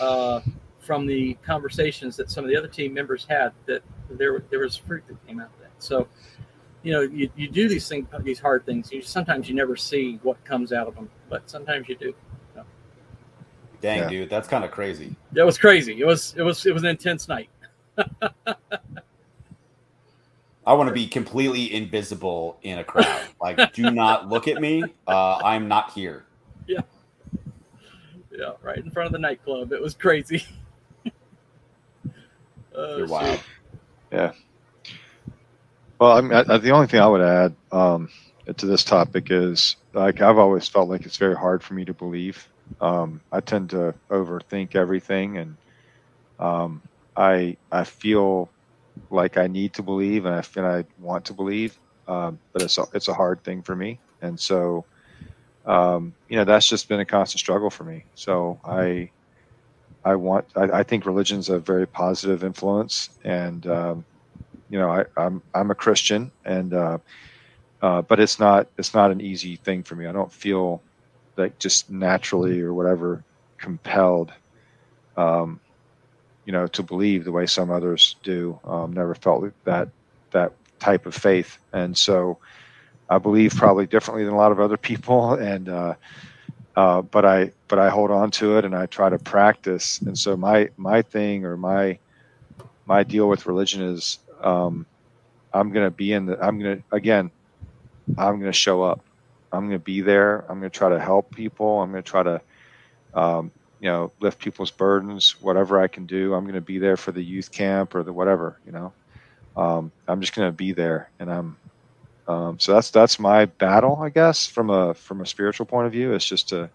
uh, from the conversations that some of the other team members had that there there was fruit that came out of that. So you know, you, you do these things, these hard things. You sometimes you never see what comes out of them, but sometimes you do. So. Dang, yeah. dude, that's kind of crazy. That was crazy. It was it was it was an intense night. I want to be completely invisible in a crowd. Like, do not look at me. Uh, I'm not here. Yeah. Yeah, right in front of the nightclub. It was crazy. uh, You're wild. Yeah. Well, I mean, I, the only thing I would add um, to this topic is like I've always felt like it's very hard for me to believe. Um, I tend to overthink everything, and um, I I feel like I need to believe, and I feel I want to believe, um, but it's a, it's a hard thing for me, and so um, you know that's just been a constant struggle for me. So I I want I, I think religion's a very positive influence, and um, you know, I, am I'm, I'm a Christian, and uh, uh, but it's not it's not an easy thing for me. I don't feel like just naturally or whatever compelled, um, you know, to believe the way some others do. Um, never felt that that type of faith, and so I believe probably differently than a lot of other people, and. Uh, uh, but I but I hold on to it and I try to practice. And so my my thing or my my deal with religion is um, I'm going to be in the, I'm going to, again, I'm going to show up. I'm going to be there. I'm going to try to help people. I'm going to try to, um, you know, lift people's burdens, whatever I can do. I'm going to be there for the youth camp or the whatever, you know. Um, I'm just going to be there, and I'm. Um, so that's that's my battle, I guess, from a from a spiritual point of view. It's just to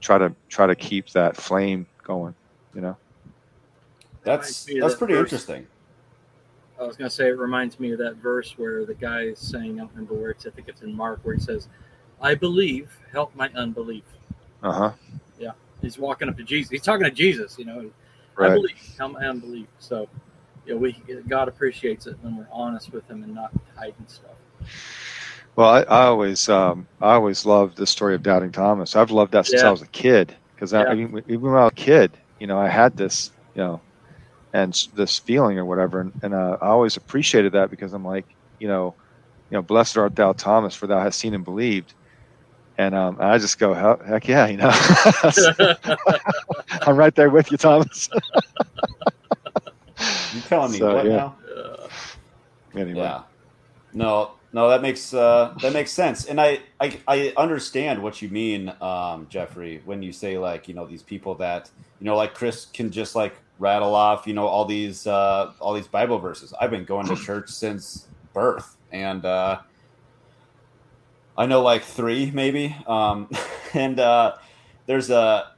try to try to keep that flame going, you know. That's that's pretty interesting. I was going to say it reminds me of that verse where the guy is saying, I don't remember where it's. I think it's in Mark where he says, "I believe, help my unbelief." Uh huh. Yeah. He's walking up to Jesus. He's talking to Jesus. You know, Right. I believe. I'm, unbelief. So, you know, we God appreciates it when we're honest with Him and not hiding stuff. Well, I, I always, um, I always loved the story of doubting Thomas. I've loved that since Yeah. I was a kid because Yeah. I mean, even when I was a kid, you know, I had this, you know, and this feeling or whatever, and, and uh, I always appreciated that because I'm like, you know, you know, blessed art thou, Thomas, for thou hast seen and believed. And um, I just go, heck, yeah, you know, I'm right there with you, Thomas. You telling me So, what yeah. now? Uh, anyway, Yeah. No, no, that makes uh, that makes sense, and I, I I understand what you mean, um, Jeffrey, when you say like you know these people that you know like Chris can just like rattle off you know all these uh, all these Bible verses. I've been going to church since birth, and uh, I know like three maybe, um, and uh, there's a,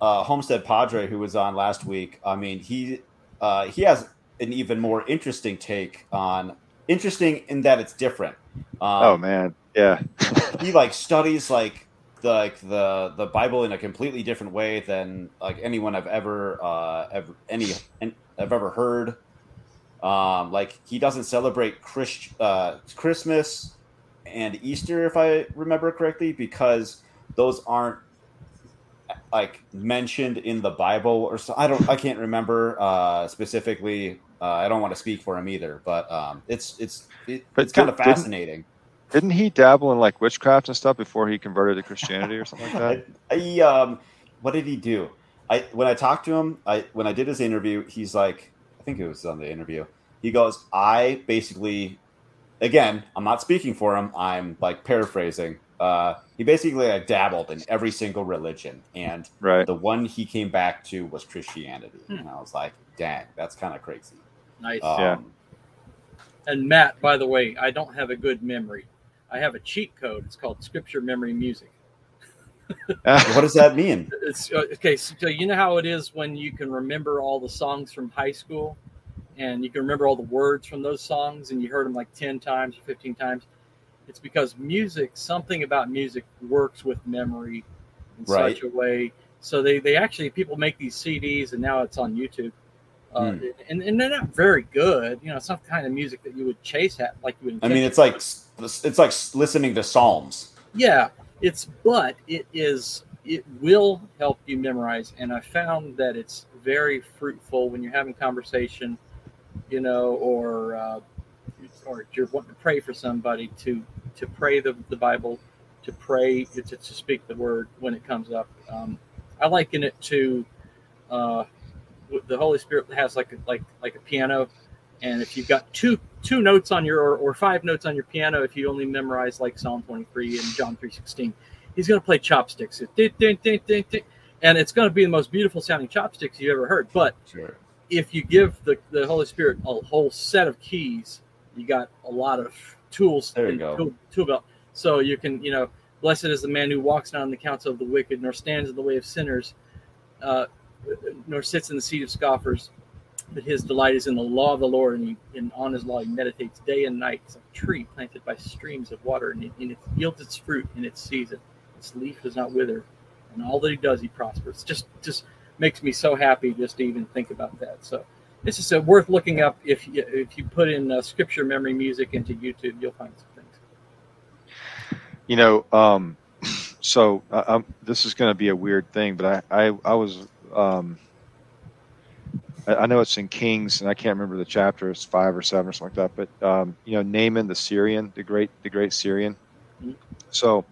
a Homestead Padre who was on last week. I mean he uh, he has an even more interesting take on interesting in that it's different. Um, oh man, yeah, he like studies like the like the the Bible in a completely different way than like anyone I've ever uh ever any I've ever heard. Um, like he doesn't celebrate Christ, uh, Christmas and Easter, if I remember correctly, because those aren't like mentioned in the Bible or so. I don't. I can't remember uh, specifically. Uh, I don't want to speak for him either, but um, it's it's it, But it's kind of fascinating. Didn't he dabble in like witchcraft and stuff before he converted to Christianity or something like that? I, I, um, what did he do? I when I talked to him, I when I did his interview, he's like, I think it was on the interview. He goes, I basically, again, I'm not speaking for him. I'm like paraphrasing. Uh, he basically like, dabbled in every single religion, and Right. the one he came back to was Christianity. Hmm. And I was like, dang, that's kind of crazy. nice. Um, Yeah. And Matt, by the way, I don't have a good memory. I have a cheat code. It's called Scripture Memory Music. What does that mean? It's uh, okay. So you know how it is when you can remember all the songs from high school, and you can remember all the words from those songs, and you heard them like ten times or fifteen times. It's because music, something about music, works with memory in Right. such a way. So they, they actually people make these CDs, and now it's on YouTube. Uh, Hmm. and, and they're not very good. You know, it's not the kind of music that you would chase at like you would. I mean, it's like it's like listening to Psalms. yeah it's but it is it will help you memorize and i found that it's very fruitful when you're having conversation you know or uh, or you're wanting to pray for somebody to to pray the, the bible to pray to, to speak the word when it comes up um, i liken it to uh, the holy spirit has like a, like like a piano and if you've got two two notes on your or, or five notes on your piano if you only memorize like psalm 23 and john 3.16 he's going to play chopsticks. And it's going to be the most beautiful sounding chopsticks you've ever heard. But Sure. if you give the, the holy spirit a whole set of keys you got a lot of tools There you go. tool, tool belt. So you can you know blessed is the man who walks not in the counsel of the wicked nor stands in the way of sinners uh, nor sits in the seat of scoffers but his delight is in the law of the Lord, and, he, and on his law he meditates day and night. It's a tree planted by streams of water, and it, and it yields its fruit in its season. Its leaf does not wither, and all that he does, he prospers. Just, just makes me so happy just to even think about that. So, this is uh, worth looking up. If you, if you put in uh, scripture memory music into YouTube, you'll find some things. You know, um, so uh, um, this is going to be a weird thing, but I, I, I was, um, I, know it's in Kings, and I can't remember the chapter. It's five or seven or something like that. But um, you know, Naaman the Syrian, the great, the great Syrian. So,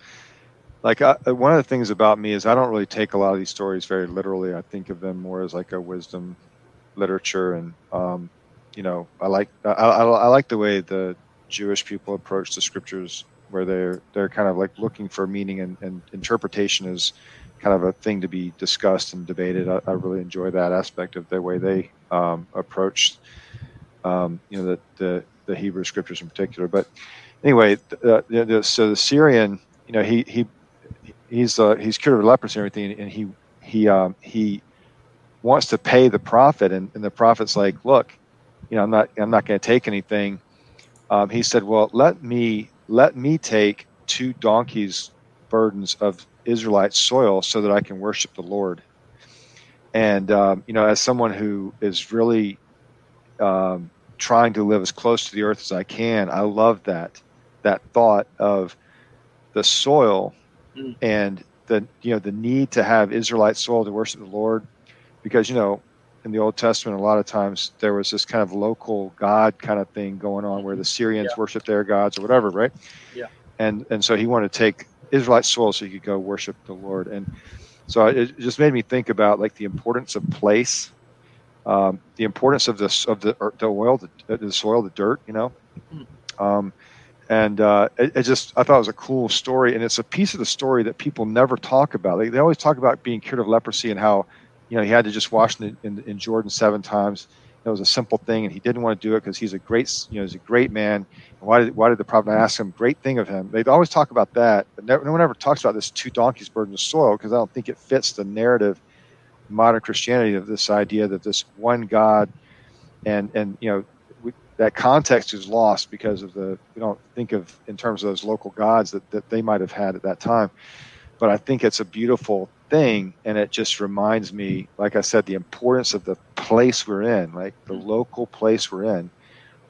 like, I, one of the things about me is I don't really take a lot of these stories very literally. I think of them more as like a wisdom literature, and um, you know, I like, I, I, I like the way the Jewish people approach the scriptures where they're they're kind of like looking for meaning and, and interpretation is kind of a thing to be discussed and debated. I, I really enjoy that aspect of the way they um, approach, um, you know, the, the the Hebrew scriptures in particular. But anyway, the, the, so the Syrian, you know, he he he's uh, he's cured of leprosy and everything, and he he um, he wants to pay the prophet, and, and the prophet's like, look, you know, I'm not I'm not going to take anything. Um, he said, well, let me let me take two donkeys burdens of Israelite soil so that I can worship the Lord. And um, you know, as someone who is really um, trying to live as close to the earth as I can, I love that that thought of the soil Mm. and the you know the need to have Israelite soil to worship the Lord, because you know in the Old Testament a lot of times there was this kind of local God kind of thing going on where the Syrians Yeah. worship their gods or whatever, right? Yeah. And and so he wanted to take Israelite soil so he could go worship the Lord, and so it just made me think about like the importance of place, um, the importance of this of the the oil, the, the soil, the dirt, you know. Um, and uh, it, it just I thought it was a cool story, and it's a piece of the story that people never talk about. They, they always talk about being cured of leprosy and how you know he had to just wash in, in, in Jordan seven times. It was a simple thing, and he didn't want to do it because he's a great you know he's a great man. And why did why did the prophet ask him? Great thing of him. They always talk about that, but no, no one ever talks about this two donkeys burden of soil because I don't think it fits the narrative modern Christianity of this idea that this one God and and you know we, that context is lost because of the we don't think of in terms of those local gods that, that they might have had at that time but i think it's a beautiful thing and it just reminds me like i said the importance of the place we're in like the local place we're in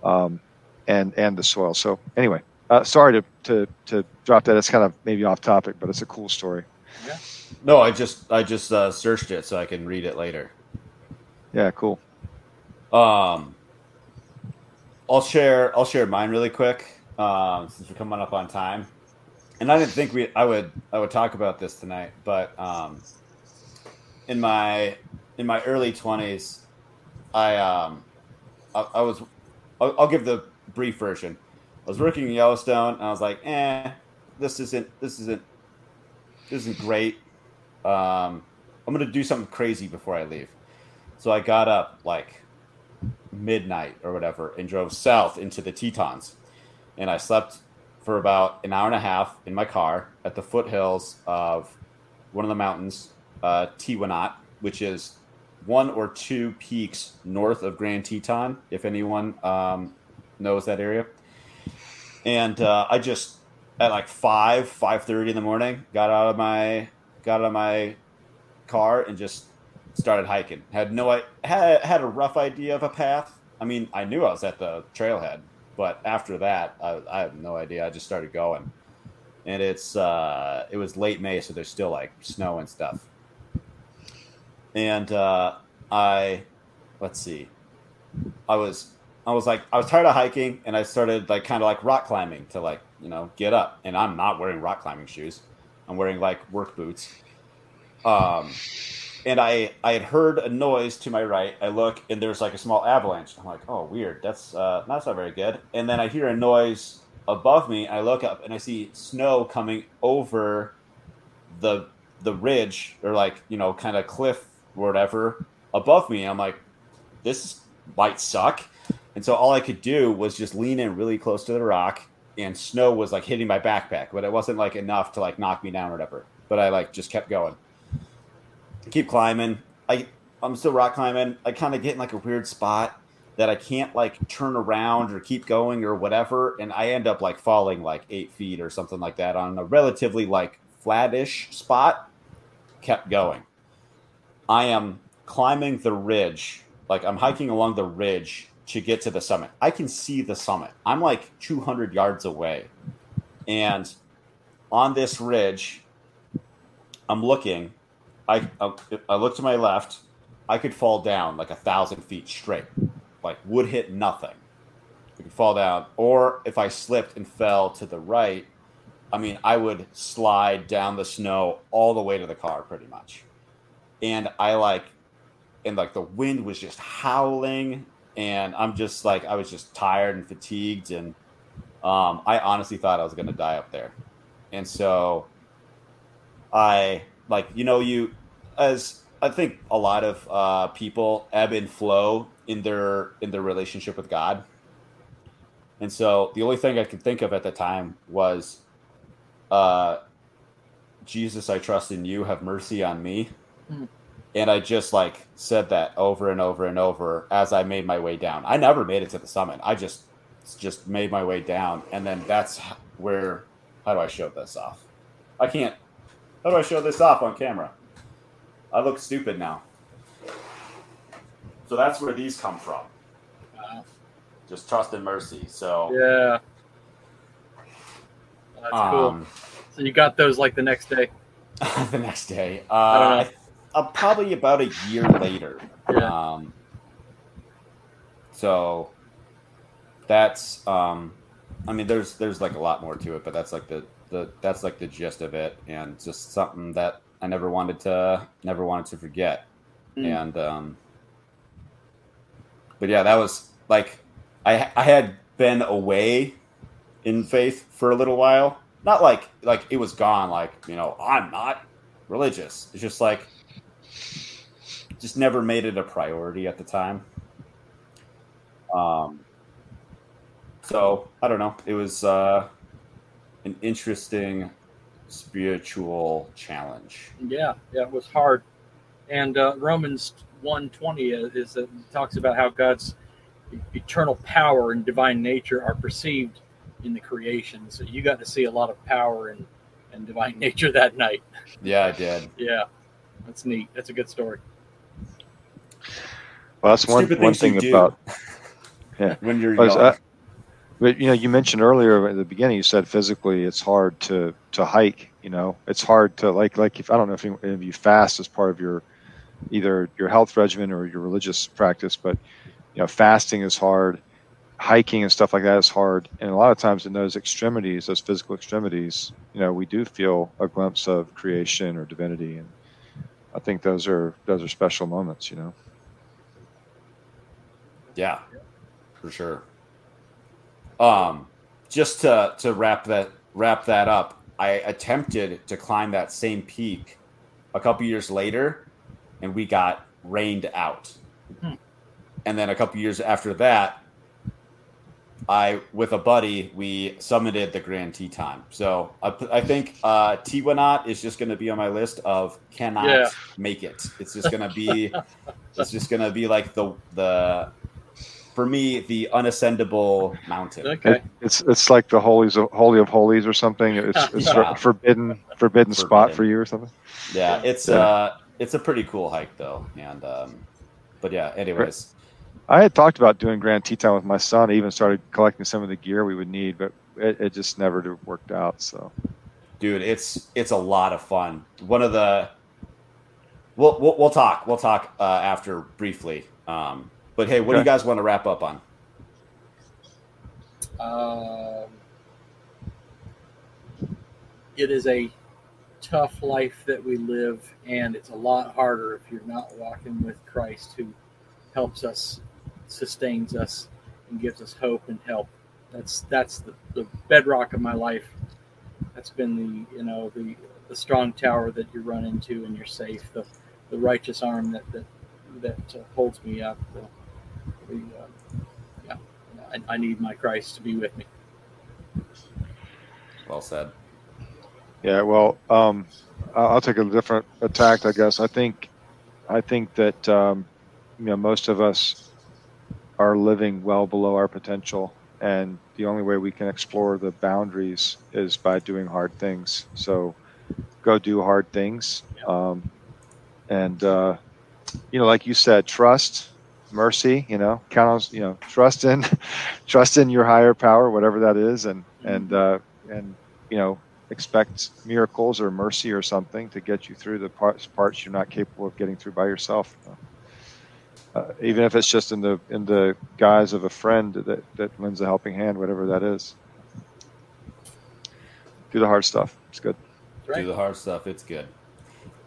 um, and and the soil. So anyway uh, sorry to, to to drop that. It's kind of maybe off topic but it's a cool story. No, I just I just uh, searched it so I can read it later. yeah cool. Um, I'll share I'll share mine really quick um, since we're coming up on time. And I didn't think we I would I would talk about this tonight, but um, in my in my early twenties, I um I, I was I'll, I'll give the brief version. I was working in Yellowstone, and I was like, eh, this isn't this isn't this isn't great. Um, I'm gonna do something crazy before I leave. So I got up like midnight or whatever and drove south into the Tetons. And I slept for about an hour and a half in my car at the foothills of one of the mountains, uh, Teewinot, which is one or two peaks north of Grand Teton, if anyone um, knows that area. And uh, I just at like five, five thirty in the morning, got out of my got out of my car and just started hiking. Had no I had had a rough idea of a path. I mean, I knew I was at the trailhead, but after that, I, I have no idea. I just started going, and it's uh, it was late May, so there's still like snow and stuff. And uh, I, let's see, I was I was like I was tired of hiking, and I started like kind of like rock climbing to like you know get up. And I'm not wearing rock climbing shoes. I'm wearing like work boots. Um, and I I had heard a noise to my right. I look and there's like a small avalanche. I'm like, oh, weird. That's uh, that's not very good. And then I hear a noise above me. I look up and I see snow coming over the the ridge or like you know kind of cliff or whatever above me. I'm like, this might suck. And so all I could do was just lean in really close to the rock, and snow was like hitting my backpack, but it wasn't like enough to like knock me down or whatever. But I like just kept going keep climbing. I I'm still rock climbing. I kind of get in like a weird spot that I can't like turn around or keep going or whatever, and I end up like falling like eight feet or something like that on a relatively like flattish spot. Kept going. I am climbing the ridge, like I'm hiking along the ridge to get to the summit. I can see the summit. I'm like 200 yards away, and on this ridge, I'm looking I, I I look to my left, I could fall down like a thousand feet straight, like would hit nothing. I could fall down, or if I slipped and fell to the right, I mean I would slide down the snow all the way to the car, pretty much. And I like, and like the wind was just howling, and I'm just like I was just tired and fatigued, and um, I honestly thought I was gonna die up there, and so I like you know you as I think a lot of uh, people ebb and flow in their in their relationship with God, and so the only thing I could think of at the time was, uh, Jesus, I trust in you. Have mercy on me. Mhm. And I just like said that over and over and over as I made my way down. I never made it to the summit. I just just made my way down, and then that's where. How do I show this off? I can't. How do I show this off on camera? I look stupid now. So that's where these come from. Wow. Just trust and mercy. So Yeah. That's cool. um, So you got those like the next day. the next day. Uh, I don't know. uh, probably about a year later. Yeah. Um, so that's um, I mean, there's there's like a lot more to it, but that's like the the that's like the gist of it, and just something that I never wanted to never wanted to forget, Mm. and um, but yeah, that was like I I had been away in faith for a little while. Not like like it was gone. Like you know, I'm not religious. It's just like just never made it a priority at the time. Um. So I don't know. It was uh, an interesting spiritual challenge. Yeah, yeah, it was hard. And uh, Romans one twenty is that talks about how God's eternal power and divine nature are perceived in the creation. So you got to see a lot of power and and divine nature that night. Yeah, I did. Yeah, that's neat. That's a good story. Well, that's one Stupid one things thing about yeah. when you're Was, young. uh, But you know, you mentioned earlier at the beginning. You said physically, it's hard to to hike. You know, it's hard to like like if I don't know if you, if you fast as part of your either your health regimen or your religious practice, but you know, fasting is hard. Hiking and stuff like that is hard, and a lot of times in those extremities, those physical extremities, you know, we do feel a glimpse of creation or divinity, and I think those are those are special moments. You know. Yeah, for sure. Um, just to to wrap that wrap that up, I attempted to climb that same peak a couple years later, and we got rained out. Hmm. And then a couple years after that, I with a buddy we summited the Grand Teton. So I, I think uh, Teewinot is just going to be on my list of cannot Yeah. make it. It's just going to be it's just going to be like the the for me the unascendable mountain. Okay. It, it's it's like the holies of holy of holies or something. It's, it's Yeah. a forbidden forbidden spot for you or something. Yeah, it's Yeah. uh it's a pretty cool hike though, and um, but yeah. Anyways, I had talked about doing Grand Teton with my son. I even started collecting some of the gear we would need, but it, it just never worked out. So dude, it's it's a lot of fun. One of the we'll we'll, we'll talk we'll talk uh, after briefly. Um, but hey, what do you guys want to wrap up on? Um, it is a tough life that we live, and it's a lot harder if you're not walking with Christ, who helps us, sustains us, and gives us hope and help. That's that's the, the bedrock of my life. That's been the you know the the strong tower that you run into and you're safe. The the righteous arm that that that uh, holds me up. The, the uh, yeah, I, I need my Christ to be with me. Well said. yeah, well, um, I'll I'll take a different attack, I guess. I think I think that um, you know most of us are living well below our potential, and the only way we can explore the boundaries is by doing hard things. So go do hard things, um, and uh, you know, like you said, trust, mercy. You know, count on you know, trust in, trust in your higher power, whatever that is, and and uh, and you know, expect miracles or mercy or something to get you through the parts parts you're not capable of getting through by yourself. Uh, even if it's just in the in the guise of a friend that that lends a helping hand, whatever that is. Do the hard stuff. It's good. Right? Do the hard stuff. It's good.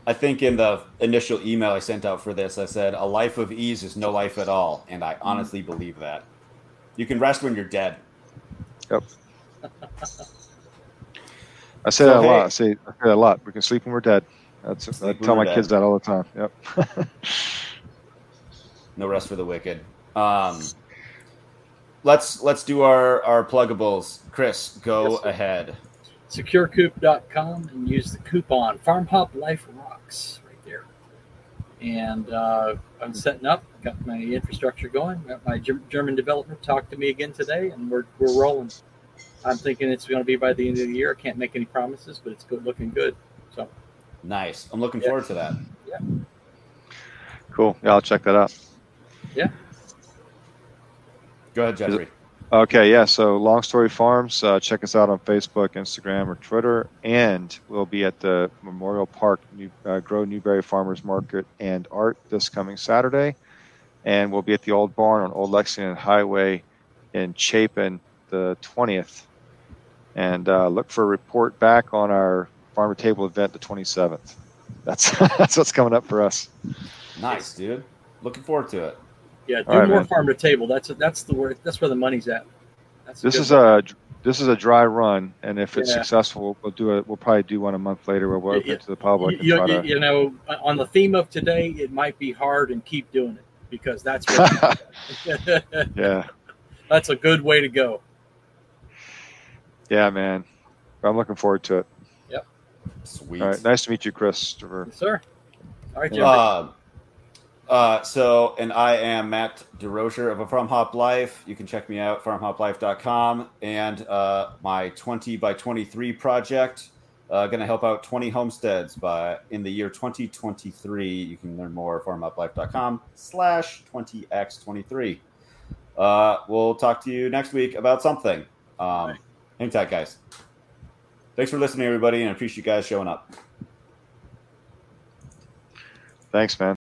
I think in the initial email I sent out for this, I said, "A life of ease is no life at all," and I honestly believe that. You can rest when you're dead. Yep. I say So, that a hey- lot. I say, I say that a lot. We can sleep when we're dead. That's I tell we're my kids that all the time. Yep. No rest for the wicked. Um, let's let's do our our pluggables. Chris, go Yes, ahead. securecoop.com and use the coupon Farm Hop Life Rocks right there. And uh, I'm setting up, got my infrastructure going, got my Ger- German developer talked to me again today, and we're, we're rolling. I'm thinking it's going to be by the end of the year. I can't make any promises, but it's good, looking good. So Nice. I'm looking Yeah. forward to that. Yeah. Cool. Yeah, I'll check that out. Yeah. Go ahead, Jeffrey. Okay, yeah. So Long Story Farms, uh, check us out on Facebook, Instagram, or Twitter, and we'll be at the Memorial Park New, uh, Grow Newberry Farmers Market and Art this coming Saturday, and we'll be at the Old Barn on Old Lexington Highway in Chapin the twentieth, and uh, look for a report back on our farmer table event the twenty seventh. That's that's what's coming up for us. Nice, dude. Looking forward to it. Yeah, do All right, more man. farm to table. That's that's the word. That's where the money's at. That's This is one. a this is a dry run, and if it's Yeah. successful, we'll, we'll do it. We'll probably do one a month later where we'll Yeah, open it to the public. you, you, to, you know, on the theme of today, it might be hard and keep doing it because that's what, yeah, that's a good way to go. yeah, man. I'm looking forward to it. Yep. Sweet. All right, nice to meet you, Christopher. Yes, sir. All right, Jeffrey. Uh, uh, so, and I am Matt DeRocher of A Farm Hop Life. You can check me out, farmhoplife.com, and uh, my 20 by 23 project. Uh, going to help out 20 homesteads by in the year 2023. You can learn more at farmhoplife.com slash 20x23. Uh, we'll talk to you next week about something. Um, hang tight, guys. Thanks for listening, everybody, and I appreciate you guys showing up. Thanks, man.